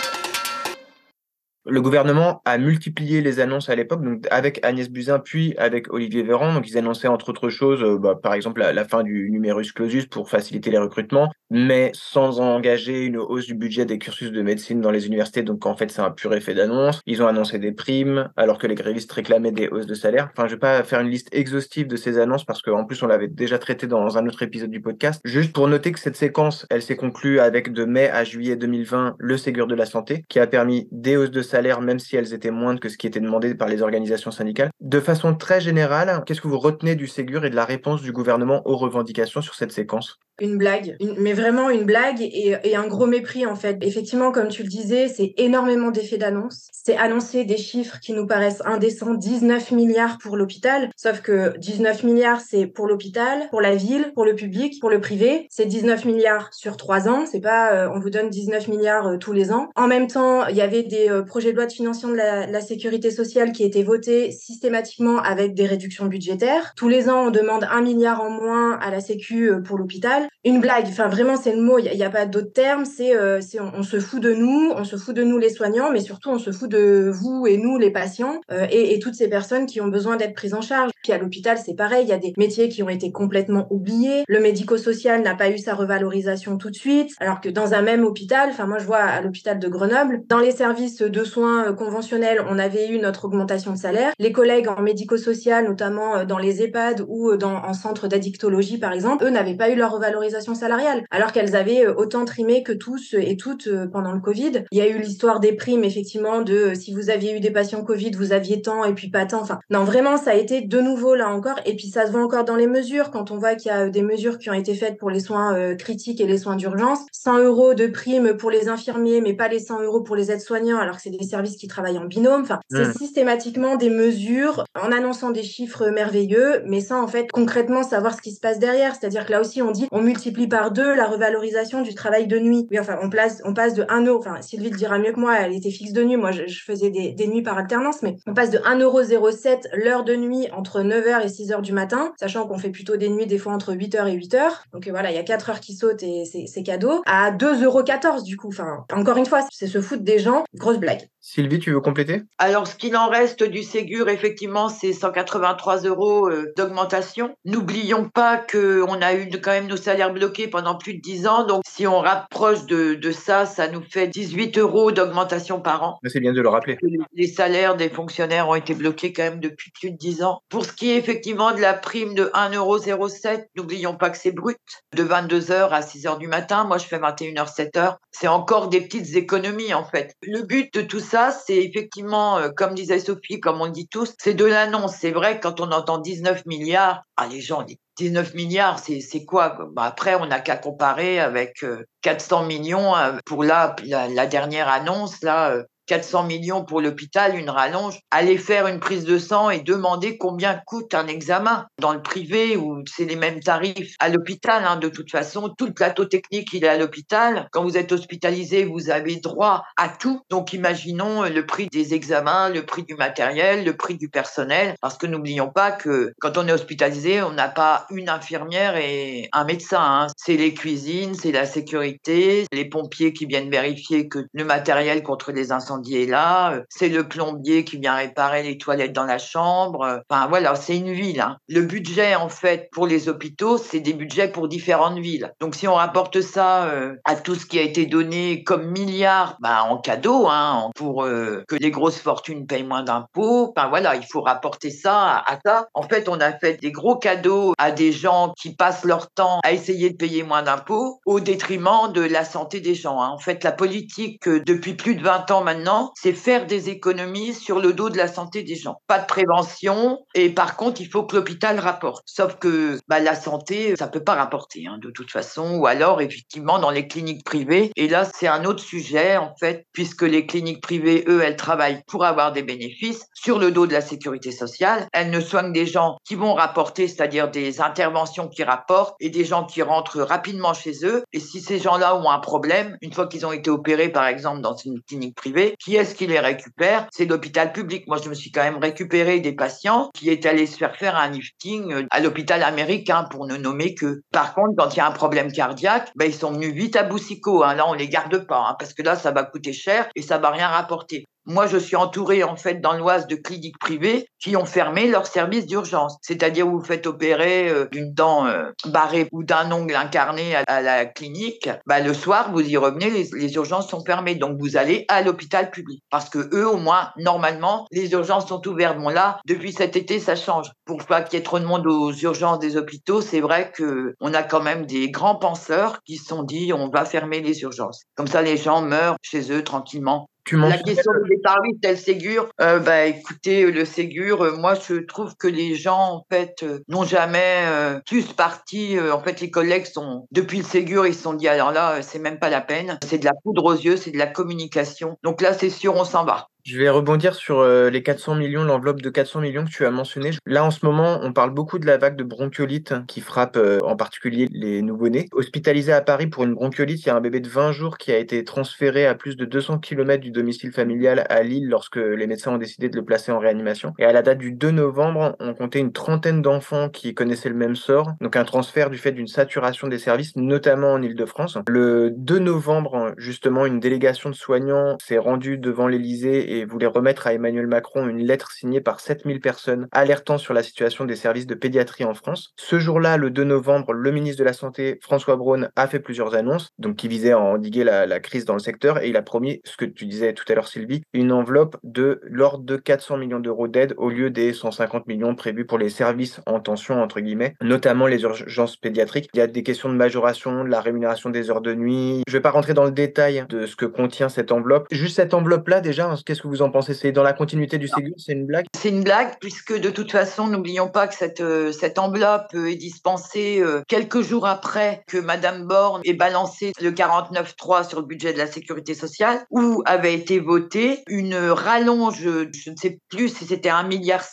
Le gouvernement a multiplié les annonces à l'époque, donc avec Agnès Buzyn puis avec Olivier Véran. Donc ils annonçaient entre autres choses, euh, bah, par exemple la, la, fin du numerus clausus pour faciliter les recrutements, mais sans engager une hausse du budget des cursus de médecine dans les universités. Donc en fait c'est un pur effet d'annonce. Ils ont annoncé des primes alors que les grévistes réclamaient des hausses de salaire. Enfin je vais pas faire une liste exhaustive de ces annonces parce qu'en plus on l'avait déjà traité dans un autre épisode du podcast. Juste pour noter que cette séquence, elle s'est conclue avec de mai à juillet 2020 le Ségur de la santé qui a permis des hausses de salaire même si elles étaient moindres que ce qui était demandé par les organisations syndicales. De façon très générale, qu'est-ce que vous retenez du Ségur et de la réponse du gouvernement aux revendications sur cette séquence? Une blague, mais vraiment une blague et, un gros mépris en fait. Effectivement, comme tu le disais, c'est énormément d'effets d'annonce. C'est annoncer des chiffres qui nous paraissent indécents, 19 milliards pour l'hôpital, sauf que 19 milliards c'est pour l'hôpital, pour la ville, pour le public, pour le privé. C'est 19 milliards sur trois ans, c'est pas euh, on vous donne 19 milliards euh, tous les ans. En même temps, il y avait des euh, projets de loi de financement de la, la, sécurité sociale qui étaient votés systématiquement avec des réductions budgétaires. Tous les ans, on demande un milliard en moins à la Sécu pour l'hôpital une blague. Enfin, vraiment, c'est le mot. Il n'y a, pas d'autre terme. C'est, euh, on, on, se fout de nous, on se fout de nous les soignants, mais surtout on se fout de vous et nous les patients euh, et, et, toutes ces personnes qui ont besoin d'être prises en charge. Puis à l'hôpital, c'est pareil. Il y a des métiers qui ont été complètement oubliés. Le médico-social n'a pas eu sa revalorisation tout de suite, alors que dans un même hôpital, enfin moi je vois à l'hôpital de Grenoble, dans les services de soins euh, conventionnels, on avait eu notre augmentation de salaire. Les collègues en médico-social, notamment dans les EHPAD ou dans en centre d'addictologie par exemple, eux n'avaient pas eu leur revalorisation salariale, alors qu'elles avaient euh, autant trimé que tous et toutes euh, pendant le Covid. Il y a eu l'histoire des primes, effectivement, de euh, si vous aviez eu des patients Covid, vous aviez tant et puis pas tant. Enfin, non, vraiment, ça a été de nouveau là encore. Et puis ça se voit encore dans les mesures, quand on voit qu'il y a des mesures qui ont été faites pour les soins critiques et les soins d'urgence. 100 euros de primes pour les infirmiers, mais pas les 100 euros pour les aides-soignants, alors que c'est des services qui travaillent en binôme. Enfin, c'est systématiquement des mesures en annonçant des chiffres merveilleux, mais sans en fait concrètement savoir ce qui se passe derrière. C'est-à-dire que là aussi, on dit on multiplie par deux la revalorisation du travail de nuit. Oui, enfin, on, place, on passe de 1 euro, enfin, Sylvie le dira mieux que moi, elle était fixe de nuit, moi, je, faisais des, nuits par alternance, mais on passe de 1,07€ l'heure de nuit entre 9h et 6h du matin, sachant qu'on fait plutôt des nuits des fois entre 8h et 8h. Donc voilà, il y a 4 heures qui sautent et c'est cadeau. À 2,14€ du coup. Enfin, encore une fois, c'est se foutre des gens. Grosse blague. Sylvie, tu veux compléter? Alors, ce qu'il en reste du Ségur, effectivement, c'est 183 euros euh, d'augmentation. N'oublions pas qu'on a eu quand même nos salaires bloqués pendant plus de 10 ans. Donc, si on rapproche de, de ça, ça nous fait 18 euros d'augmentation par an. C'est bien de le rappeler. Les salaires des fonctionnaires ont été bloqués quand même depuis plus de 10 ans. Pour ce qui est effectivement de la prime de 1,07€, n'oublions pas que c'est brut. De 22h à 6h du matin, moi je fais 21h, 7h. C'est encore des petites économies en fait. Le but de tout ça, c'est effectivement, euh, comme disait Sophie, comme on dit tous, c'est de l'annonce. C'est vrai, quand on entend 19 milliards, ah, les gens disent 19 milliards, c'est quoi? Bah, Après, on n'a qu'à comparer avec 400 euh, millions euh, pour la, la, dernière annonce là 400 millions pour l'hôpital, une rallonge, aller faire une prise de sang et demander combien coûte un examen dans le privé où c'est les mêmes tarifs à l'hôpital. Hein, de toute façon, tout le plateau technique, il est à l'hôpital. Quand vous êtes hospitalisé, vous avez droit à tout. Donc imaginons le prix des examens, le prix du matériel, le prix du personnel, parce que n'oublions pas que quand on est hospitalisé, on n'a pas une infirmière et un médecin. Hein. C'est les cuisines, c'est la sécurité, les pompiers qui viennent vérifier que le matériel contre les incendies est là, c'est le plombier qui vient réparer les toilettes dans la chambre. Enfin voilà, c'est une ville. Hein. Le budget en fait pour les hôpitaux, c'est des budgets pour différentes villes. Donc si on rapporte ça euh, à tout ce qui a été donné comme milliards bah, en cadeau hein, pour euh, que les grosses fortunes payent moins d'impôts, enfin voilà, il faut rapporter ça à ça. En fait, on a fait des gros cadeaux à des gens qui passent leur temps à essayer de payer moins d'impôts au détriment de la santé des gens. Hein. En fait, la politique euh, depuis plus de 20 ans maintenant, c'est faire des économies sur le dos de la santé des gens. Pas de prévention et par contre, il faut que l'hôpital rapporte. Sauf que bah, la santé, ça peut pas rapporter hein, de toute façon. Ou alors, effectivement, dans les cliniques privées. Et là, c'est un autre sujet en fait, puisque les cliniques privées, eux, elles travaillent pour avoir des bénéfices sur le dos de la sécurité sociale. Elles ne soignent des gens qui vont rapporter, c'est-à-dire des interventions qui rapportent et des gens qui rentrent rapidement chez eux. Et si ces gens-là ont un problème, une fois qu'ils ont été opérés, par exemple, dans une clinique privée, qui est-ce qui les récupère? C'est l'hôpital public. Moi, je me suis quand même récupéré des patients qui étaient allés se faire faire un lifting à l'hôpital américain, pour ne nommer que. Par contre, quand il y a un problème cardiaque, ben, ils sont venus vite à Boussico. Hein. Là, on les garde pas, hein, parce que là, ça va coûter cher et ça va rien rapporter. Moi, je suis entourée en fait dans l'Oise de cliniques privées qui ont fermé leur service d'urgence. C'est-à-dire vous faites opérer euh, d'une dent euh, barrée ou d'un ongle incarné à, la clinique, bah, le soir vous y revenez, les, les, urgences sont fermées, donc vous allez à l'hôpital public parce que eux au moins normalement les urgences sont ouvertes. Bon là, depuis cet été ça change. Pour pas qu'il y ait trop de monde aux urgences des hôpitaux, c'est vrai que on a quand même des grands penseurs qui se sont dit on va fermer les urgences. Comme ça les gens meurent chez eux tranquillement la question du départ, oui, tel Ségur. Euh, bah, écoutez, le Ségur, euh, moi, je trouve que les gens, en fait, euh, n'ont jamais plus parti. en fait, les collègues sont, depuis le Ségur, ils se sont dit, alors là, c'est même pas la peine. C'est de la poudre aux yeux, c'est de la communication. Donc là, c'est sûr, on s'en va. Je vais rebondir sur euh, les 400 millions, l'enveloppe de 400 millions que tu as mentionné. Là, en ce moment, on parle beaucoup de la vague de bronchiolite qui frappe euh, en particulier les nouveau-nés. Hospitalisé à Paris pour une bronchiolite, il y a un bébé de 20 jours qui a été transféré à plus de 200 km du domicile familial à Lille lorsque les médecins ont décidé de le placer en réanimation. Et à la date du 2 novembre, on comptait une trentaine d'enfants qui connaissaient le même sort. Donc un transfert du fait d'une saturation des services, notamment en Ile-de-France. Le 2 novembre, justement, une délégation de soignants s'est rendue devant l'Élysée et voulait remettre à Emmanuel Macron une lettre signée par 7000 personnes alertant sur la situation des services de pédiatrie en France. Ce jour-là, le 2 novembre, le ministre de la Santé, François Braun, a fait plusieurs annonces, donc qui visaient à endiguer la, crise dans le secteur, et il a promis, ce que tu disais tout à l'heure Sylvie, une enveloppe de l'ordre de 400 millions d'euros d'aide au lieu des 150 millions prévus pour les services en tension, entre guillemets, notamment les urgences pédiatriques. Il y a des questions de majoration, de la rémunération des heures de nuit. Je ne vais pas rentrer dans le détail de ce que contient cette enveloppe. Juste cette enveloppe-là, déjà, qu'est-ce que vous en pensez? C'est dans la continuité du Ségur C'est une blague? C'est une blague, puisque de toute façon, n'oublions pas que cette, euh, cette enveloppe est dispensée euh, quelques jours après que Madame Borne ait balancé le 49.3 sur le budget de la sécurité sociale, où avait été votée une rallonge, je ne sais plus si c'était 1,5 milliard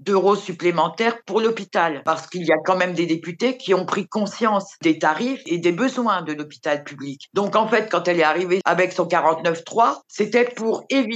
d'euros supplémentaires pour l'hôpital, parce qu'il y a quand même des députés qui ont pris conscience des tarifs et des besoins de l'hôpital public. Donc en fait, quand elle est arrivée avec son 49.3, c'était pour éviter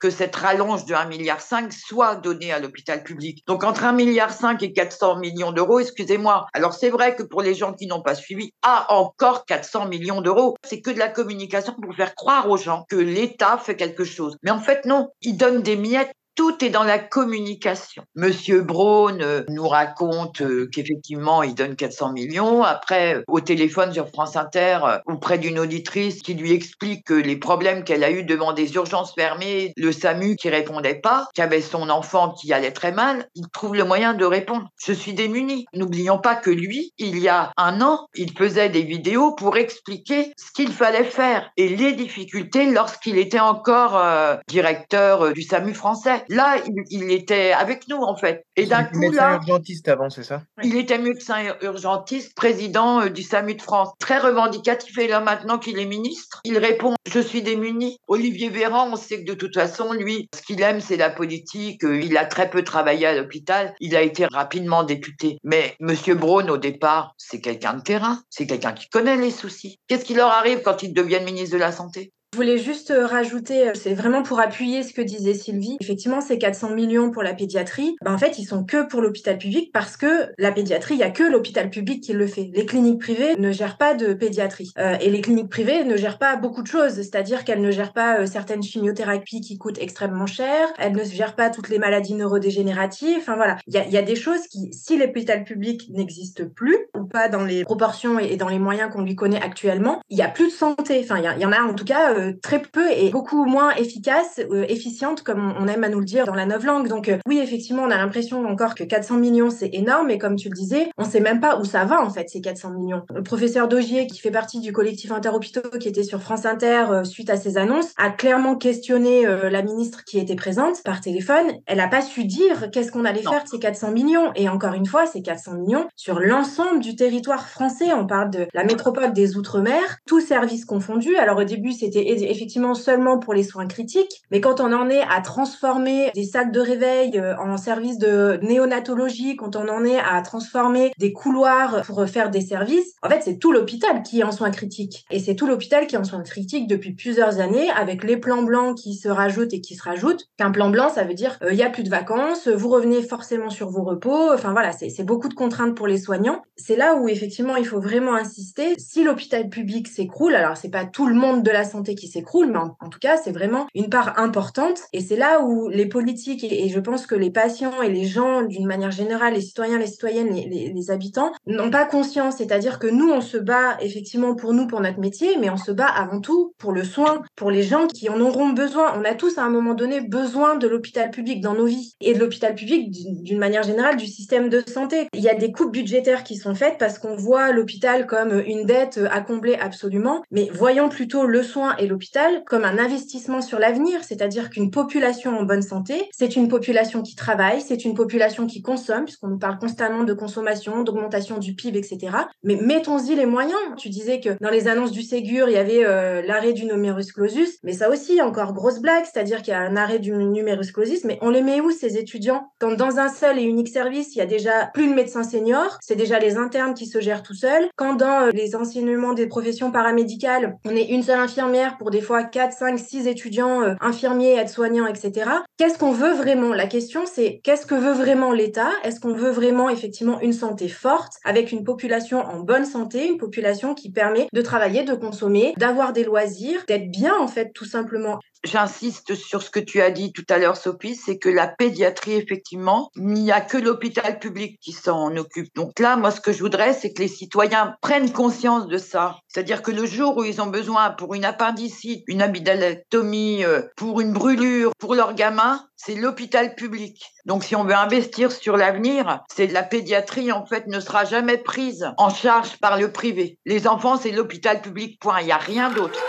que cette rallonge de 1,5 milliard soit donnée à l'hôpital public. Donc entre 1,5 milliard et 400 millions d'euros, excusez-moi. Alors c'est vrai que pour les gens qui n'ont pas suivi, ah encore 400 millions d'euros, c'est que de la communication pour faire croire aux gens que l'État fait quelque chose. Mais en fait non, il donne des miettes tout est dans la communication. Monsieur Braun euh, nous raconte euh, qu'effectivement, il donne 400 millions. Après, euh, au téléphone sur France Inter, auprès d'une auditrice qui lui explique les problèmes qu'elle a eu devant des urgences fermées, le SAMU qui répondait pas, qui avait son enfant qui allait très mal, il trouve le moyen de répondre. Je suis démuni. N'oublions pas que lui, il y a un an, il faisait des vidéos pour expliquer ce qu'il fallait faire et les difficultés lorsqu'il était encore directeur du SAMU français. Là, il, était avec nous, en fait. Et d'un coup, médecin urgentiste avant, c'est ça? Il était médecin urgentiste, président euh, du SAMU de France. Très revendicatif. Et là, maintenant qu'il est ministre, il répond Je suis démuni. Olivier Véran, on sait que de toute façon, lui, ce qu'il aime, c'est la politique. Euh, il a très peu travaillé à l'hôpital. Il a été rapidement député. Mais Monsieur Braun, au départ, c'est quelqu'un de terrain. C'est quelqu'un qui connaît les soucis. Qu'est-ce qui leur arrive quand ils deviennent ministre de la Santé? Voulais juste euh, rajouter, euh, c'est vraiment pour appuyer ce que disait Sylvie. Effectivement, ces 400 millions pour la pédiatrie, ben en fait, ils sont que pour l'hôpital public parce que la pédiatrie, il y a que l'hôpital public qui le fait. Les cliniques privées ne gèrent pas de pédiatrie. Euh, et les cliniques privées ne gèrent pas beaucoup de choses, c'est-à-dire qu'elles ne gèrent pas certaines chimiothérapies qui coûtent extrêmement cher, elles ne gèrent pas toutes les maladies neurodégénératives. Enfin voilà, il y a, y a, des choses qui, si l'hôpital public n'existe plus, ou pas dans les proportions et, dans les moyens qu'on lui connaît actuellement, il y a plus de santé. Enfin, il y, en a en tout cas très peu et beaucoup moins efficace, euh, efficiente, comme on aime à nous le dire dans la langue. Donc euh, oui, effectivement, on a l'impression encore que 400 millions, c'est énorme, mais comme tu le disais, on sait même pas où ça va en fait, ces 400 millions. Le professeur Dogier, qui fait partie du collectif Interhôpitaux, qui était sur France Inter suite à ces annonces, a clairement questionné la ministre qui était présente par téléphone. Elle n'a pas su dire qu'est-ce qu'on allait faire de ces 400 millions. Et encore une fois, ces 400 millions sur l'ensemble du territoire français. On parle de la métropole des Outre-mer, tous services confondus. Alors au début, c'était effectivement seulement pour les soins critiques, mais quand on en est à transformer des salles de réveil euh, en services de néonatologie, quand on en est à transformer des couloirs pour faire des services, en fait, c'est tout l'hôpital qui est en soins critiques. Et c'est tout l'hôpital qui est en soins critiques depuis plusieurs années, avec les plans blancs qui se rajoutent et qui se rajoutent. Qu'un plan blanc, ça veut dire euh, il y a plus de vacances, vous revenez forcément sur vos repos. Enfin voilà, c'est beaucoup de contraintes pour les soignants. C'est là où effectivement il faut vraiment insister. Si l'hôpital public s'écroule, alors c'est pas tout le monde de la santé qui s'écroule mais en, tout cas, c'est vraiment une part importante. Et c'est là où les politiques, et, je pense que les patients et les gens, d'une manière générale, les citoyens, les citoyennes, les, les habitants, n'ont pas conscience. C'est-à-dire que nous, on se bat effectivement pour nous, pour notre métier, mais on se bat avant tout pour le soin, pour les gens qui en auront besoin. On a tous à un moment donné besoin de l'hôpital public dans nos vies et de l'hôpital public d'une manière générale du système de santé. Il y a des coupes budgétaires qui sont faites parce qu'on voit l'hôpital comme une dette à combler absolument, mais voyons plutôt le soin et l'hôpital comme un investissement sur l'avenir, c'est-à-dire qu'une population en bonne santé, c'est une population qui travaille, c'est une population qui consomme, puisqu'on nous parle constamment de consommation, d'augmentation du PIB, etc. Mais mettons-y les moyens. Tu disais que dans les annonces du Ségur, il y avait euh, l'arrêt du numerus clausus, mais ça aussi, encore grosse blague, c'est-à-dire qu'il y a un arrêt du numerus clausus, mais on les met où ces étudiants? Quand dans un seul et unique service, il y a déjà plus de médecins seniors, c'est déjà les internes qui se gèrent tout seuls. Quand dans euh, les enseignements des professions paramédicales, on est une seule infirmière pour des fois 4, 5, 6 étudiants, euh, infirmiers, aides-soignants, etc. Qu'est-ce qu'on veut vraiment? La question, c'est qu'est-ce que veut vraiment l'État? Est-ce qu'on veut vraiment effectivement une santé forte, avec une population en bonne santé, une population qui permet de travailler, de consommer, d'avoir des loisirs, d'être bien en fait, tout simplement? J'insiste sur ce que tu as dit tout à l'heure, Sophie, c'est que la pédiatrie, effectivement, il n'y a que l'hôpital public qui s'en occupe. Donc là, moi, ce que je voudrais, c'est que les citoyens prennent conscience de ça. C'est-à-dire que le jour où ils ont besoin pour une appendicite, une amygdalectomie, euh, pour une brûlure, pour leur gamin, c'est l'hôpital public. Donc si on veut investir sur l'avenir, c'est la pédiatrie en fait ne sera jamais prise en charge par le privé. Les enfants, c'est l'hôpital public. Point. Il n'y a rien d'autre.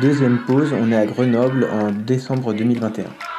Deuxième pause, on est à Grenoble en décembre 2021. Est-ce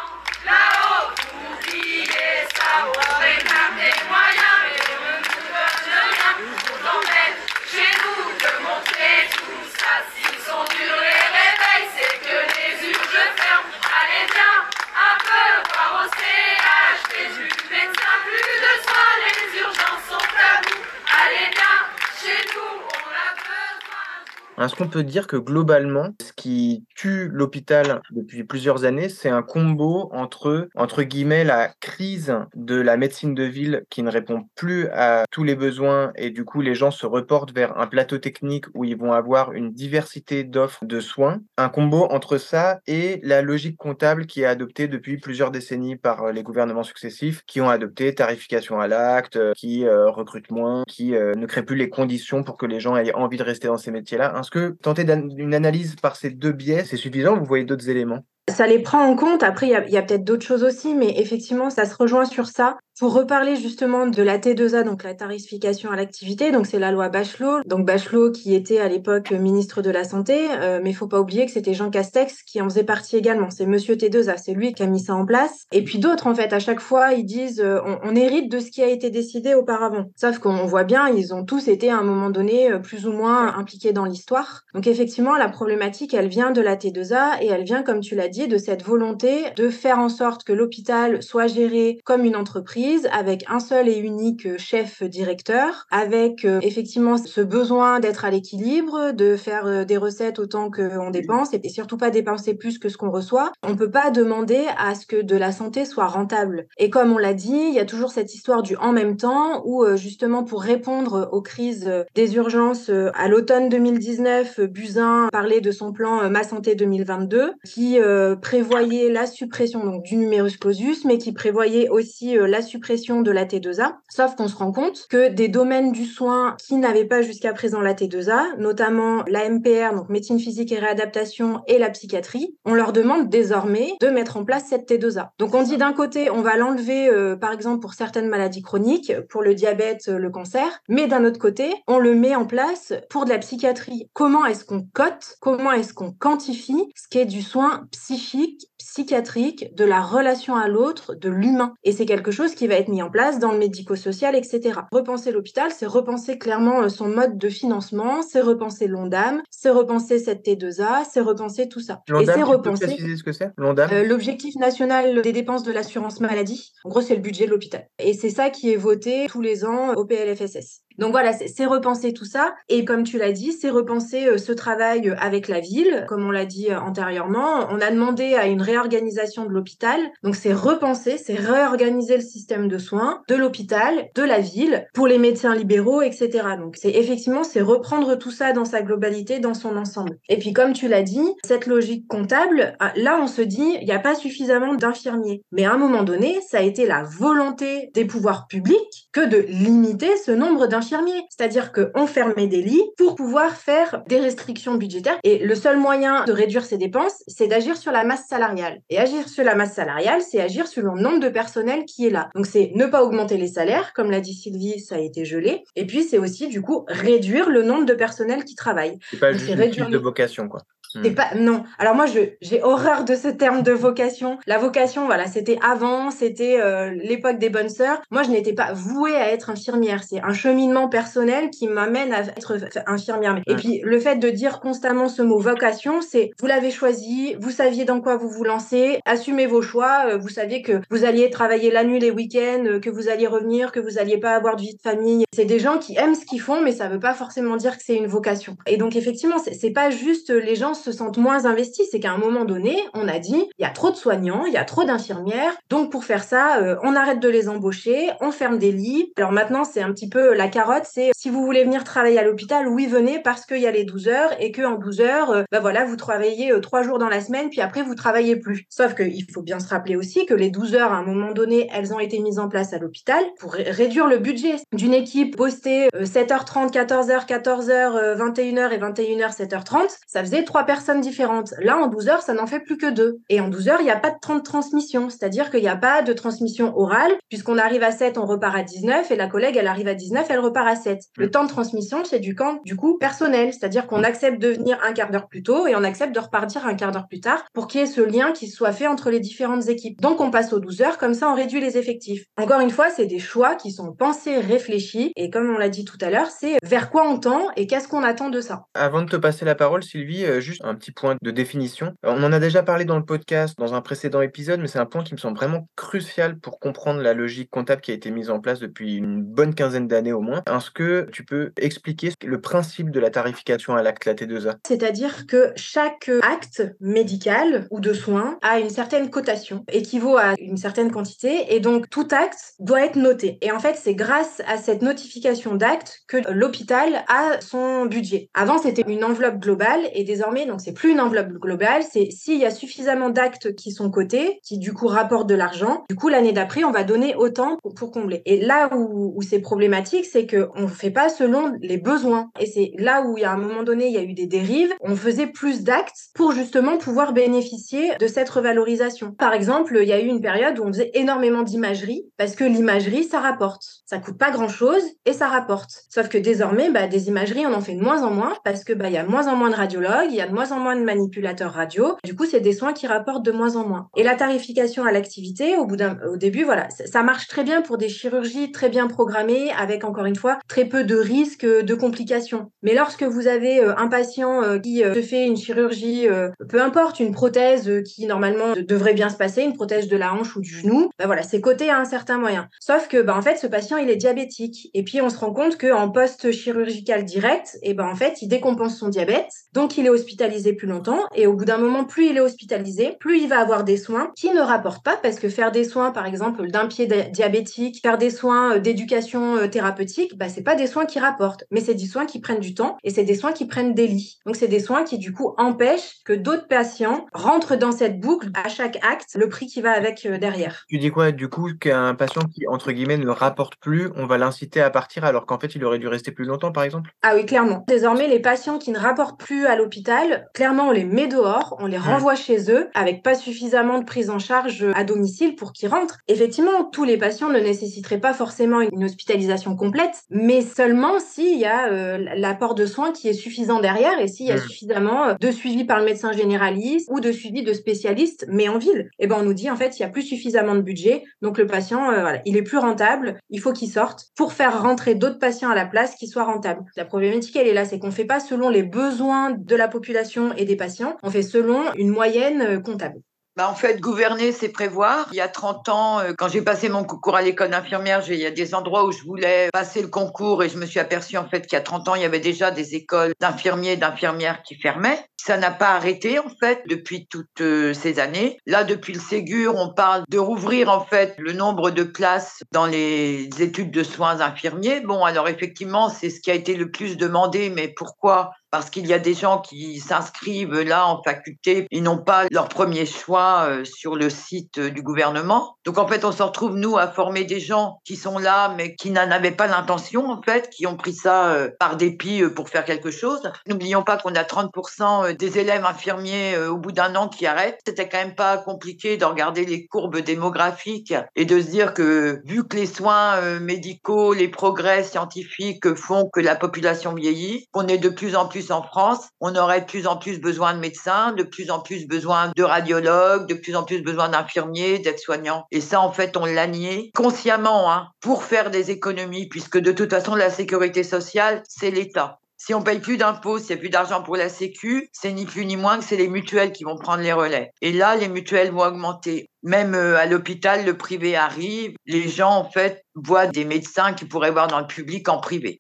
qu'on peut dire que globalement, ce qui tue l'hôpital depuis plusieurs années, c'est un combo entre, entre guillemets, la crise de la médecine de ville qui ne répond plus à tous les besoins et du coup les gens se reportent vers un plateau technique où ils vont avoir une diversité d'offres de soins. Un combo entre ça et la logique comptable qui est adoptée depuis plusieurs décennies par les gouvernements successifs qui ont adopté tarification à l'acte, qui euh, recrutent moins, qui euh, ne créent plus les conditions pour que les gens aient envie de rester dans ces métiers-là tenter une analyse par ces deux biais, c'est suffisant Vous voyez d'autres éléments? Ça les prend en compte. Après, il y a, peut-être d'autres choses aussi, mais effectivement, ça se rejoint sur ça. Pour reparler justement de la T2A, donc la tarification à l'activité, donc c'est la loi Bachelot. Donc Bachelot qui était à l'époque ministre de la Santé, euh, mais il faut pas oublier que c'était Jean Castex qui en faisait partie également. C'est Monsieur T2A, c'est lui qui a mis ça en place. Et puis d'autres en fait, à chaque fois ils disent euh, on, on, hérite de ce qui a été décidé auparavant. Sauf qu'on voit bien, ils ont tous été à un moment donné euh, plus ou moins impliqués dans l'histoire. Donc effectivement, la problématique, elle vient de la T2A et elle vient, comme tu l'as dit, de cette volonté de faire en sorte que l'hôpital soit géré comme une entreprise avec un seul et unique chef directeur, avec euh, effectivement ce besoin d'être à l'équilibre, de faire euh, des recettes autant qu'on dépense et surtout pas dépenser plus que ce qu'on reçoit. On peut pas demander à ce que de la santé soit rentable. Et comme on l'a dit, il y a toujours cette histoire du en même temps où euh, justement pour répondre aux crises des urgences à l'automne 2019, Buzyn parlait de son plan Ma Santé 2022 qui prévoyait la suppression donc du numerus clausus mais qui prévoyait aussi la suppression de la T2A. Sauf qu'on se rend compte que des domaines du soin qui n'avaient pas jusqu'à présent la T2A, notamment la MPR, donc médecine physique et réadaptation, et la psychiatrie, on leur demande désormais de mettre en place cette T2A. Donc on dit d'un côté, on va l'enlever euh, par exemple pour certaines maladies chroniques, pour le diabète, euh, le cancer, mais d'un autre côté, on le met en place pour de la psychiatrie. Comment est-ce qu'on cote? Comment est-ce qu'on quantifie ce qui est du soin psychique, psychiatrique, de la relation à l'autre, de l'humain Et c'est quelque chose qui va être mis en place dans le médico-social, etc. Repenser l'hôpital, c'est repenser clairement euh, son mode de financement, c'est repenser l'ONDAM, c'est repenser cette T2A, c'est repenser tout ça. Et c'est repenser ce que c'est euh, L'objectif national des dépenses de l'assurance maladie. En gros, c'est le budget de l'hôpital. Et c'est ça qui est voté tous les ans au PLFSS. Donc voilà, c'est repenser tout ça. Et comme tu l'as dit, c'est repenser euh, ce travail avec la ville, comme on l'a dit euh, antérieurement. On a demandé à une réorganisation de l'hôpital. Donc c'est repenser, c'est réorganiser le système de soins de l'hôpital, de la ville, pour les médecins libéraux, etc. Donc c'est effectivement, c'est reprendre tout ça dans sa globalité, dans son ensemble. Et puis comme tu l'as dit, cette logique comptable, ah, là on se dit, il n'y a pas suffisamment d'infirmiers. Mais à un moment donné, ça a été la volonté des pouvoirs publics que de limiter ce nombre d'infirmiers c'est-à-dire qu'on fermait des lits pour pouvoir faire des restrictions budgétaires. Et le seul moyen de réduire ces dépenses, c'est d'agir sur la masse salariale. Et agir sur la masse salariale, c'est agir sur le nombre de personnel qui est là. Donc c'est ne pas augmenter les salaires, comme l'a dit Sylvie, ça a été gelé. Et puis c'est aussi du coup réduire le nombre de personnel qui travaillent. C'est pas juste réduire de vocation, quoi. C'est hmm. pas non. Alors moi je j'ai horreur de ce terme de vocation. La vocation voilà, c'était avant, c'était euh, l'époque des bonnes sœurs. Moi je n'étais pas vouée à être infirmière, c'est un cheminement personnel qui m'amène à être infirmière. Et puis le fait de dire constamment ce mot vocation, c'est vous l'avez choisi, vous saviez dans quoi vous vous lancez, assumez vos choix, euh, vous saviez que vous alliez travailler la nuit les week-ends, euh, que vous alliez revenir, que vous alliez pas avoir de vie de famille. C'est des gens qui aiment ce qu'ils font mais ça veut pas forcément dire que c'est une vocation. Et donc effectivement, c'est pas juste les gens se sentent moins investis, c'est qu'à un moment donné, on a dit, il y a trop de soignants, il y a trop d'infirmières, donc pour faire ça, euh, on arrête de les embaucher, on ferme des lits. Alors maintenant, c'est un petit peu la carotte, c'est si vous voulez venir travailler à l'hôpital, oui, venez parce qu'il y a les 12 heures et que en 12 heures, euh, bah voilà, vous travaillez euh, trois jours dans la semaine, puis après, vous travaillez plus. Sauf qu'il faut bien se rappeler aussi que les 12 heures, à un moment donné, elles ont été mises en place à l'hôpital pour réduire le budget d'une équipe postée 7h30, 14h, 14h, 21h et 21h, 7h30. Ça faisait trois personnes différentes. Là, en 12 heures, ça n'en fait plus que deux. Et en 12 heures, il n'y a pas de 30 transmissions. C'est-à-dire qu'il n'y a pas de transmission orale, puisqu'on arrive à 7, on repart à 19, et la collègue, elle arrive à 19, elle repart à 7. Le temps de transmission, c'est du camp, du coup, personnel. C'est-à-dire qu'on accepte de venir un quart d'heure plus tôt et on accepte de repartir un quart d'heure plus tard pour qu'il y ait ce lien qui soit fait entre les différentes équipes. Donc, on passe aux 12 heures, comme ça, on réduit les effectifs. Encore une fois, c'est des choix qui sont pensés, réfléchis, et comme on l'a dit tout à l'heure, c'est vers quoi on tend et qu'est-ce qu'on attend de ça. Avant de te passer la parole, Sylvie, euh, un petit point de définition. Euh, on en a déjà parlé dans le podcast, dans un précédent épisode, mais c'est un point qui me semble vraiment crucial pour comprendre la logique comptable qui a été mise en place depuis une bonne quinzaine d'années au moins. Est-ce que tu peux expliquer le principe de la tarification à l'acte, la T2A C'est-à-dire que chaque acte médical ou de soins a une certaine cotation, équivaut à une certaine quantité, et donc tout acte doit être noté. Et en fait, c'est grâce à cette notification d'acte que l'hôpital a son budget. Avant, c'était une enveloppe globale, et désormais, donc c'est plus une enveloppe globale, c'est s'il y a suffisamment d'actes qui sont cotés, qui du coup rapportent de l'argent, du coup l'année d'après on va donner autant pour, combler. Et là où, c'est problématique, c'est que on fait pas selon les besoins. Et c'est là où il y a un moment donné il y a eu des dérives, on faisait plus d'actes pour justement pouvoir bénéficier de cette revalorisation. Par exemple, il y a eu une période où on faisait énormément d'imagerie parce que l'imagerie ça rapporte, ça coûte pas grand chose et ça rapporte. Sauf que désormais, bah, des imageries on en fait de moins en moins parce que bah y a de moins en moins de radiologues, moins en moins de manipulateurs radio. Du coup, c'est des soins qui rapportent de moins en moins. Et la tarification à l'activité, au début, voilà, ça marche très bien pour des chirurgies très bien programmées, avec encore une fois très peu de risques de complications. Mais lorsque vous avez euh, un patient euh, qui euh, se fait une chirurgie, peu importe, une prothèse qui normalement devrait bien se passer, une prothèse de la hanche ou du genou, bah voilà, c'est coté à un certain moyen. Sauf que, bah en fait, ce patient il est diabétique. Et puis on se rend compte qu'en post chirurgical direct, et ben en fait, il décompense son diabète, donc il est hospitalisé plus longtemps. Et au bout d'un moment, plus il est hospitalisé, plus il va avoir des soins qui ne rapportent pas, parce que faire des soins, par exemple, d'un pied diabétique, faire des soins euh, d'éducation euh, thérapeutique, bah c'est pas des soins qui rapportent, mais c'est des soins qui prennent du temps et c'est des soins qui prennent des lits. Donc c'est des soins qui du coup empêchent que d'autres patients rentrent dans cette boucle à chaque acte, le prix qui va avec euh, derrière. Tu dis quoi du coup qu'un patient qui entre guillemets ne rapporte plus, on va l'inciter à partir alors qu'en fait il aurait dû rester plus longtemps par exemple? Ah oui, clairement. Désormais les patients qui ne rapportent plus à l'hôpital, clairement on les met dehors, on les renvoie chez eux avec pas suffisamment de prise en charge à domicile pour qu'ils rentrent. Effectivement, tous les patients ne nécessiteraient pas forcément une hospitalisation complète, mais seulement s'il y a euh, l'apport de soins qui est suffisant derrière et s'il y a suffisamment euh, de suivi par le médecin généraliste ou de suivi de spécialistes, mais en ville. Et eh ben on nous dit en fait il y a plus suffisamment de budget, donc le patient euh, voilà, il est plus rentable, il faut qu'il sorte pour faire rentrer d'autres patients à la place qui soient rentables. La problématique elle est là, c'est qu'on fait pas selon les besoins de la population et des patients, on fait selon une moyenne comptable. Bah, en fait, gouverner, c'est prévoir. Il y a 30 ans, euh, quand j'ai passé mon concours à l'école d'infirmière, il y a des endroits où je voulais passer le concours et je me suis aperçu en fait qu'il y a 30 ans, il y avait déjà des écoles d'infirmiers et d'infirmières qui fermaient. Ça n'a pas arrêté en fait depuis toutes euh, ces années. Là, depuis le Ségur, on parle de rouvrir en fait le nombre de places dans les études de soins infirmiers. Bon, alors effectivement, c'est ce qui a été le plus demandé, mais pourquoi? Parce qu'il y a des gens qui s'inscrivent là en faculté, ils n'ont pas leur premier choix euh, sur le site du gouvernement. Donc en fait, on se retrouve nous à former des gens qui sont là mais qui n'en avaient pas l'intention en fait, qui ont pris ça euh, par dépit euh, pour faire quelque chose. N'oublions pas qu'on a 30% des élèves infirmiers au bout d'un an qui arrêtent. C'était quand même pas compliqué de regarder les courbes démographiques et de se dire que vu que les soins médicaux, les progrès scientifiques font que la population vieillit, qu'on est de plus en plus en France, on aurait de plus en plus besoin de médecins, de plus en plus besoin de radiologues, de plus en plus besoin d'infirmiers, d'aides-soignants. Et ça, en fait, on l'a nié consciemment hein, pour faire des économies, puisque de toute façon, la sécurité sociale, c'est l'État. Si on paye plus d'impôts, s'il n'y a plus d'argent pour la Sécu, c'est ni plus ni moins que c'est les mutuelles qui vont prendre les relais. Et là, les mutuelles vont augmenter. Même euh, à l'hôpital, le privé arrive. Les gens, en fait, voient des médecins qu'ils pourraient voir dans le public en privé.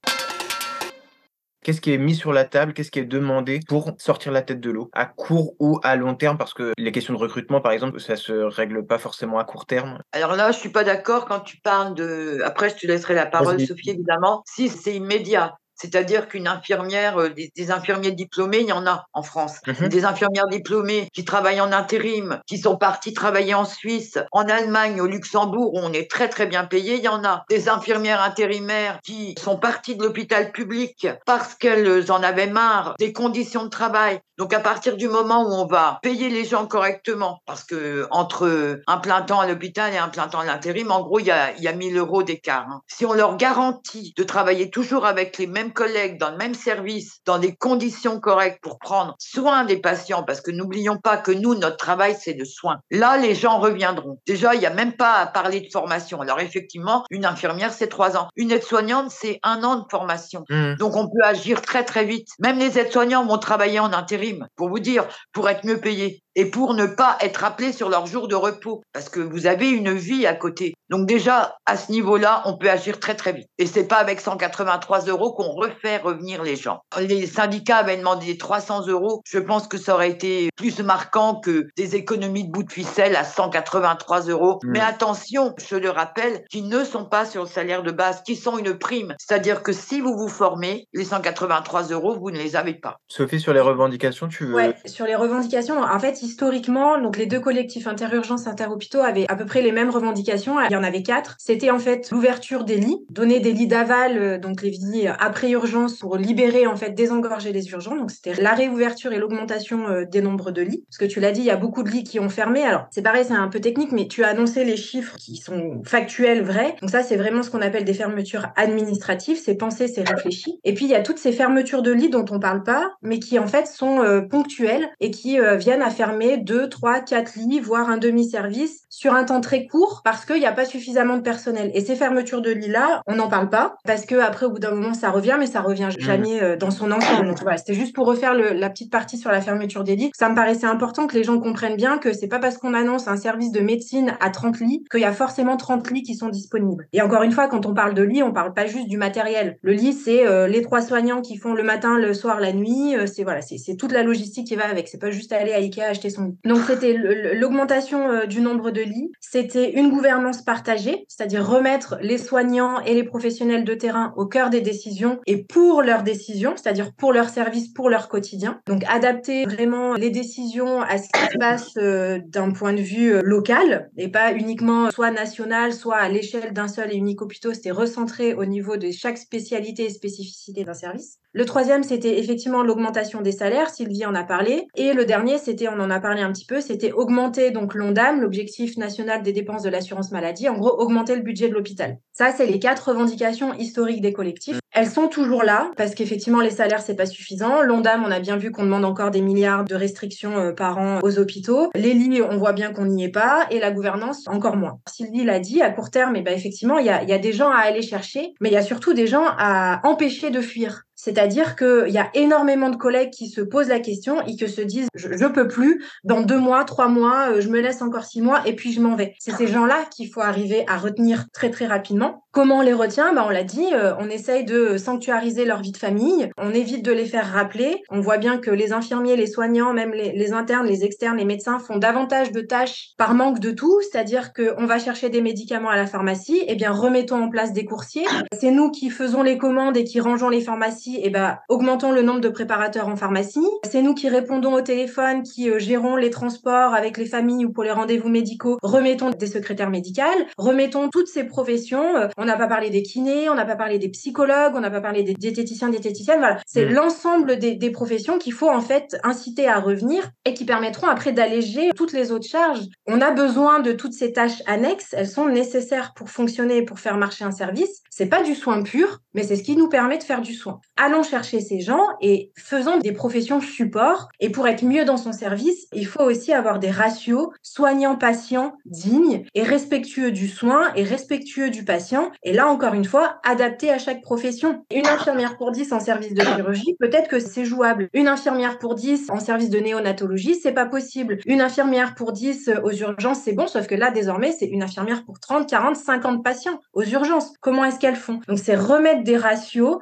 Qu'est-ce qui est mis sur la table? Qu'est-ce qui est demandé pour sortir la tête de l'eau? À court ou à long terme? Parce que les questions de recrutement, par exemple, ça se règle pas forcément à court terme. Alors là, je suis pas d'accord quand tu parles de. Après, je te laisserai la parole, Sophie, évidemment. Si c'est immédiat, c'est-à-dire qu'une infirmière, euh, des, infirmiers diplômés, il y en a en France. Mhm. Des infirmières diplômées qui travaillent en intérim, qui sont parties travailler en Suisse, en Allemagne, au Luxembourg, où on est très très bien payé, il y en a. Des infirmières intérimaires qui sont parties de l'hôpital public parce qu'elles en avaient marre des conditions de travail. Donc à partir du moment où on va payer les gens correctement, parce que entre un plein temps à l'hôpital et un plein temps à l'intérim, en gros, il y a, il y a 1000 euros d'écart. Hein. Si on leur garantit de travailler toujours avec les mêmes collègues dans le même service, dans des conditions correctes pour prendre soin des patients, parce que n'oublions pas que nous, notre travail, c'est de soin. Là, les gens reviendront. Déjà, il n'y a même pas à parler de formation. Alors effectivement, une infirmière, c'est trois ans. Une aide-soignante, c'est un an de formation. Mmh. Donc on peut agir très très vite. Même les aides-soignants vont travailler en intérim, pour vous dire, pour être mieux payés. Et pour ne pas être appelés sur leur jour de repos, parce que vous avez une vie à côté. Donc déjà, à ce niveau-là, on peut agir très très vite. Et c'est pas avec 183 euros qu'on refait revenir les gens. Les syndicats avaient demandé 300 euros. Je pense que ça aurait été plus marquant que des économies de bout de ficelle à 183 euros. Mmh. Mais attention, je le rappelle, qui ne sont pas sur le salaire de base, qui sont une prime. C'est-à-dire que si vous vous formez, les 183 euros, vous ne les avez pas. Sophie, sur les revendications, tu veux... Ouais, sur les revendications, en fait, historiquement, donc les deux collectifs interurgence, interhôpitaux avaient à peu près les mêmes revendications. Il y en avait quatre. C'était en fait l'ouverture des lits, donner des lits d'aval, euh, donc les lits après urgence pour libérer, en fait, désengorger les urgences. Donc c'était la réouverture et l'augmentation euh, des nombres de lits. Parce que tu l'as dit, il y a beaucoup de lits qui ont fermé. Alors, c'est pareil, c'est un peu technique, mais tu as annoncé les chiffres qui sont factuels, vrais. Donc ça, c'est vraiment ce qu'on appelle des fermetures administratives. C'est pensé, c'est réfléchi. Et puis, il y a toutes ces fermetures de lits dont on parle pas, mais qui, en fait, sont euh, ponctuelles et qui viennent à fermer deux, trois, quatre lits, voire un demi-service sur un temps très court parce qu'il n'y a pas suffisamment de personnel. Et ces fermetures de lits-là, on n'en parle pas parce que après, au bout d'un moment, ça revient, mais ça revient mmh. jamais euh, dans son ensemble. Donc voilà, c'était juste pour refaire la petite partie sur la fermeture des lits. Ça me paraissait important que les gens comprennent bien que c'est pas parce qu'on annonce un service de médecine à 30 lits qu'il y a forcément 30 lits qui sont disponibles. Et encore une fois, quand on parle de lit, on parle pas juste du matériel. Le lit, c'est euh, les trois soignants qui font le matin, le soir, la nuit. Euh, c'est voilà, c'est toute la logistique qui va avec. C'est pas juste aller à Ikea acheter son lit. Donc c'était l'augmentation du nombre de lits. C'était une gouvernance partagée, c'est-à-dire remettre les soignants et les professionnels de terrain au cœur des décisions et pour leurs décisions, c'est-à-dire pour leur service, pour leur quotidien. Donc adapter vraiment les décisions à ce qui se passe euh, d'un point de vue euh, local et pas uniquement soit national, soit à l'échelle d'un seul et unique hôpital. C'était recentré au niveau de chaque spécialité et spécificité d'un service. Le troisième, c'était effectivement l'augmentation des salaires. Sylvie en a parlé. Et le dernier, c'était, on en a parlé un petit peu, c'était augmenter donc l'ONDAM, l'objectif national des dépenses de l'assurance maladie. En gros, augmenter le budget de l'hôpital. Ça, c'est les quatre revendications historiques des collectifs. Elles sont toujours là parce qu'effectivement, les salaires, c'est pas suffisant. L'ONDAM, on a bien vu qu'on demande encore des milliards de restrictions euh, par an aux hôpitaux. Les lits, on voit bien qu'on n'y est pas. Et la gouvernance, encore moins. Sylvie l'a dit, à court terme, et eh ben, effectivement, il a, y a des gens à aller chercher, mais il y a surtout des gens à empêcher de fuir. C'est-à-dire qu'il y a énormément de collègues qui se posent la question et qui se disent je, ne peux plus, dans deux mois, trois mois, euh, je me laisse encore six mois et puis je m'en vais. C'est ces gens-là qu'il faut arriver à retenir très très rapidement. Comment on les retient? Bah, On l'a dit, euh, on essaye de sanctuariser leur vie de famille, on évite de les faire rappeler. On voit bien que les infirmiers, les soignants, même les, internes, les externes, les médecins font davantage de tâches par manque de tout, c'est-à-dire qu'on va chercher des médicaments à la pharmacie, et eh bien remettons en place des coursiers. C'est nous qui faisons les commandes et qui rangeons les pharmacies et eh ben, augmentons le nombre de préparateurs en pharmacie. C'est nous qui répondons au téléphone, qui euh, gérons les transports avec les familles ou pour les rendez-vous médicaux. Remettons des secrétaires médicales, remettons toutes ces professions. Euh, on n'a pas parlé des kinés, on n'a pas parlé des psychologues, on n'a pas parlé des diététiciens, diététiciennes. Voilà, c'est mm. l'ensemble des, des professions qu'il faut en fait inciter à revenir et qui permettront après d'alléger toutes les autres charges. On a besoin de toutes ces tâches annexes. Elles sont nécessaires pour fonctionner, pour faire marcher un service. C'est pas du soin pur, mais c'est ce qui nous permet de faire du soin allons chercher ces gens et faisons des professions support. Et pour être mieux dans son service, il faut aussi avoir des ratios soignants-patients dignes et respectueux du soin et respectueux du patient. Et là, encore une fois, adapté à chaque profession. Une infirmière pour 10 en service de chirurgie, peut-être que c'est jouable. Une infirmière pour 10 en service de néonatologie, c'est pas possible. Une infirmière pour 10 aux urgences, c'est bon, sauf que là, désormais, c'est une infirmière pour 30, 40, 50 patients aux urgences. Comment est-ce qu'elles font? Donc, c'est remettre des ratios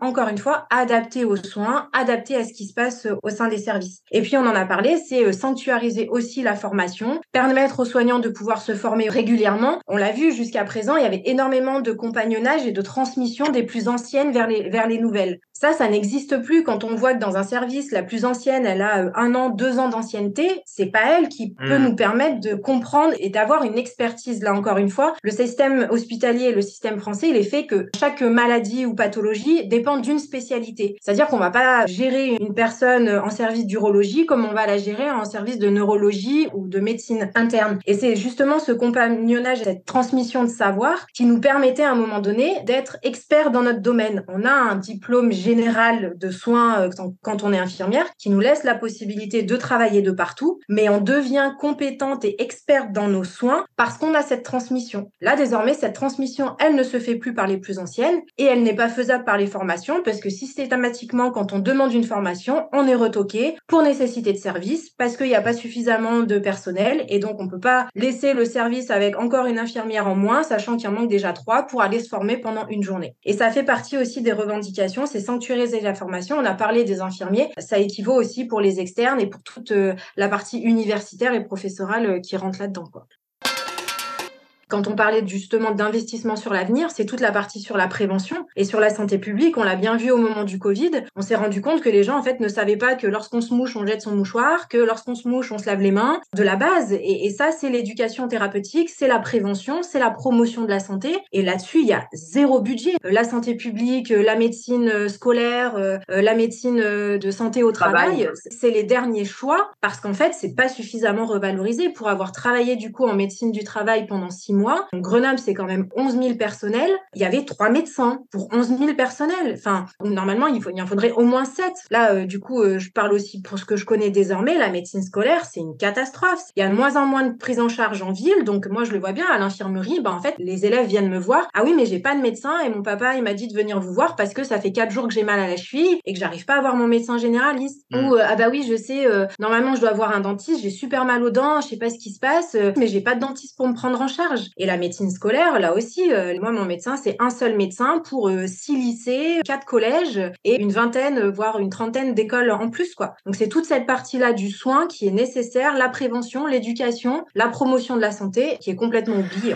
encore une fois, adapté aux soins, adapté à ce qui se passe au sein des services. Et puis, on en a parlé, c'est euh, sanctuariser aussi la formation, permettre aux soignants de pouvoir se former régulièrement. On l'a vu jusqu'à présent, il y avait énormément de compagnonnage et de transmission des plus anciennes vers les, vers les nouvelles. Ça, ça n'existe plus quand on voit que dans un service, la plus ancienne, elle a euh, un an, deux ans d'ancienneté. C'est pas elle qui peut mmh. nous permettre de comprendre et d'avoir une expertise. Là, encore une fois, le système hospitalier et le système français, il est fait que chaque maladie ou pathologie dépend d'une spécialité. C'est-à-dire qu'on va pas gérer une personne en service d'urologie comme on va la gérer en service de neurologie ou de médecine interne. Et c'est justement ce compagnonnage, cette transmission de savoir qui nous permettait à un moment donné d'être experts dans notre domaine. On a un diplôme G général de soins quand on est infirmière, qui nous laisse la possibilité de travailler de partout, mais on devient compétente et experte dans nos soins parce qu'on a cette transmission. Là, désormais, cette transmission, elle ne se fait plus par les plus anciennes et elle n'est pas faisable par les formations parce que systématiquement, quand on demande une formation, on est retoqué pour nécessité de service parce qu'il n'y a pas suffisamment de personnel et donc on peut pas laisser le service avec encore une infirmière en moins, sachant qu'il en manque déjà trois pour aller se former pendant une journée. Et ça fait partie aussi des revendications, c'est la formation. On a parlé des infirmiers, ça équivaut aussi pour les externes et pour toute euh, la partie universitaire et professorale euh, qui rentre là-dedans. Quand on parlait justement d'investissement sur l'avenir, c'est toute la partie sur la prévention et sur la santé publique. On l'a bien vu au moment du Covid. On s'est rendu compte que les gens, en fait, ne savaient pas que lorsqu'on se mouche, on jette son mouchoir, que lorsqu'on se mouche, on se lave les mains, de la base. Et, ça, c'est l'éducation thérapeutique, c'est la prévention, c'est la promotion de la santé. Et là-dessus, il y a zéro budget. La santé publique, la médecine scolaire, euh, la médecine de santé au travail, c'est les derniers choix parce qu'en fait, c'est pas suffisamment revalorisé. Pour avoir travaillé, du coup, en médecine du travail pendant six mois, Grenoble, c'est quand même 11 000 personnels. Il y avait trois médecins pour 11 000 personnels. Enfin, normalement, il, faut, il en faudrait au moins sept. Là, euh, du coup, euh, je parle aussi pour ce que je connais désormais. La médecine scolaire, c'est une catastrophe. Il y a de moins en moins de prise en charge en ville. Donc, moi, je le vois bien à l'infirmerie. Ben, en fait, les élèves viennent me voir. Ah oui, mais j'ai pas de médecin et mon papa, il m'a dit de venir vous voir parce que ça fait quatre jours que j'ai mal à la cheville et que j'arrive pas à voir mon médecin généraliste. Mm. Ou, euh, ah bah oui, je sais, normalement, je dois avoir un dentiste. J'ai super mal aux dents. Je sais pas ce qui se passe, mais j'ai pas de dentiste pour me prendre en charge. Et la médecine scolaire, là aussi, euh, moi, mon médecin, c'est un seul médecin pour euh, six lycées, quatre collèges et une vingtaine, voire une trentaine d'écoles en plus, quoi. Donc, c'est toute cette partie-là du soin qui est nécessaire, la prévention, l'éducation, la promotion de la santé, qui est complètement oubliée.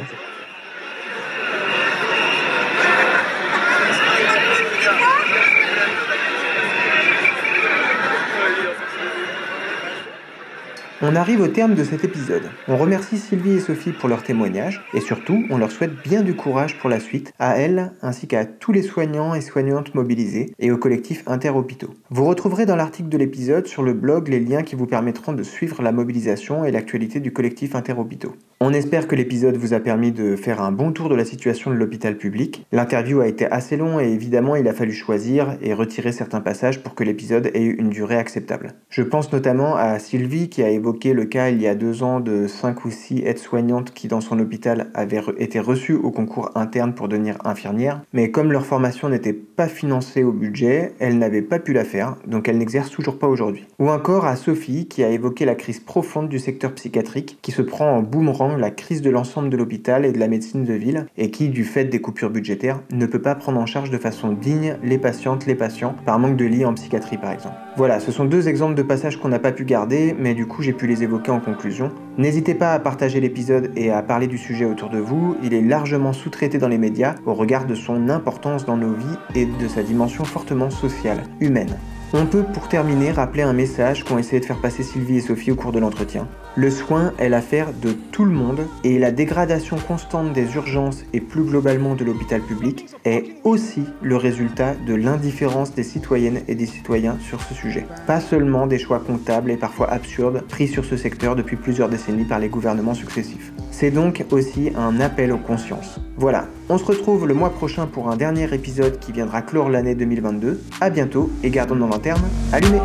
On arrive au terme de cet épisode. On remercie Sylvie et Sophie pour leur témoignage et surtout, on leur souhaite bien du courage pour la suite, à elles ainsi qu'à tous les soignants et soignantes mobilisés et au collectif Interhôpitaux. Vous retrouverez dans l'article de l'épisode sur le blog les liens qui vous permettront de suivre la mobilisation et l'actualité du collectif Interhôpitaux. On espère que l'épisode vous a permis de faire un bon tour de la situation de l'hôpital public. L'interview a été assez long et évidemment il a fallu choisir et retirer certains passages pour que l'épisode ait une durée acceptable. Je pense notamment à Sylvie qui a évoqué le cas il y a deux ans de 5 ou 6 aides-soignantes qui dans son hôpital avaient été reçues au concours interne pour devenir infirmières, mais comme leur formation n'était pas financée au budget, elles n'avaient pas pu la faire, donc elles n'exercent toujours pas aujourd'hui. Ou encore à Sophie qui a évoqué la crise profonde du secteur psychiatrique qui se prend en boomerang la crise de l'ensemble de l'hôpital et de la médecine de ville et qui, du fait des coupures budgétaires, ne peut pas prendre en charge de façon digne les patientes, les patients, par manque de lits en psychiatrie par exemple. Voilà, ce sont deux exemples de passages qu'on n'a pas pu garder, mais du coup j'ai pu les évoquer en conclusion. N'hésitez pas à partager l'épisode et à parler du sujet autour de vous, il est largement sous-traité dans les médias au regard de son importance dans nos vies et de sa dimension fortement sociale, humaine. On peut pour terminer rappeler un message qu'ont essayé de faire passer Sylvie et Sophie au cours de l'entretien. Le soin est l'affaire de tout le monde et la dégradation constante des urgences et plus globalement de l'hôpital public est aussi le résultat de l'indifférence des citoyennes et des citoyens sur ce sujet. Pas seulement des choix comptables et parfois absurdes pris sur ce secteur depuis plusieurs décennies par les gouvernements successifs. C'est donc aussi un appel aux consciences. Voilà, on se retrouve le mois prochain pour un dernier épisode qui viendra clore l'année 2022. A bientôt et gardons nos lanterne allumée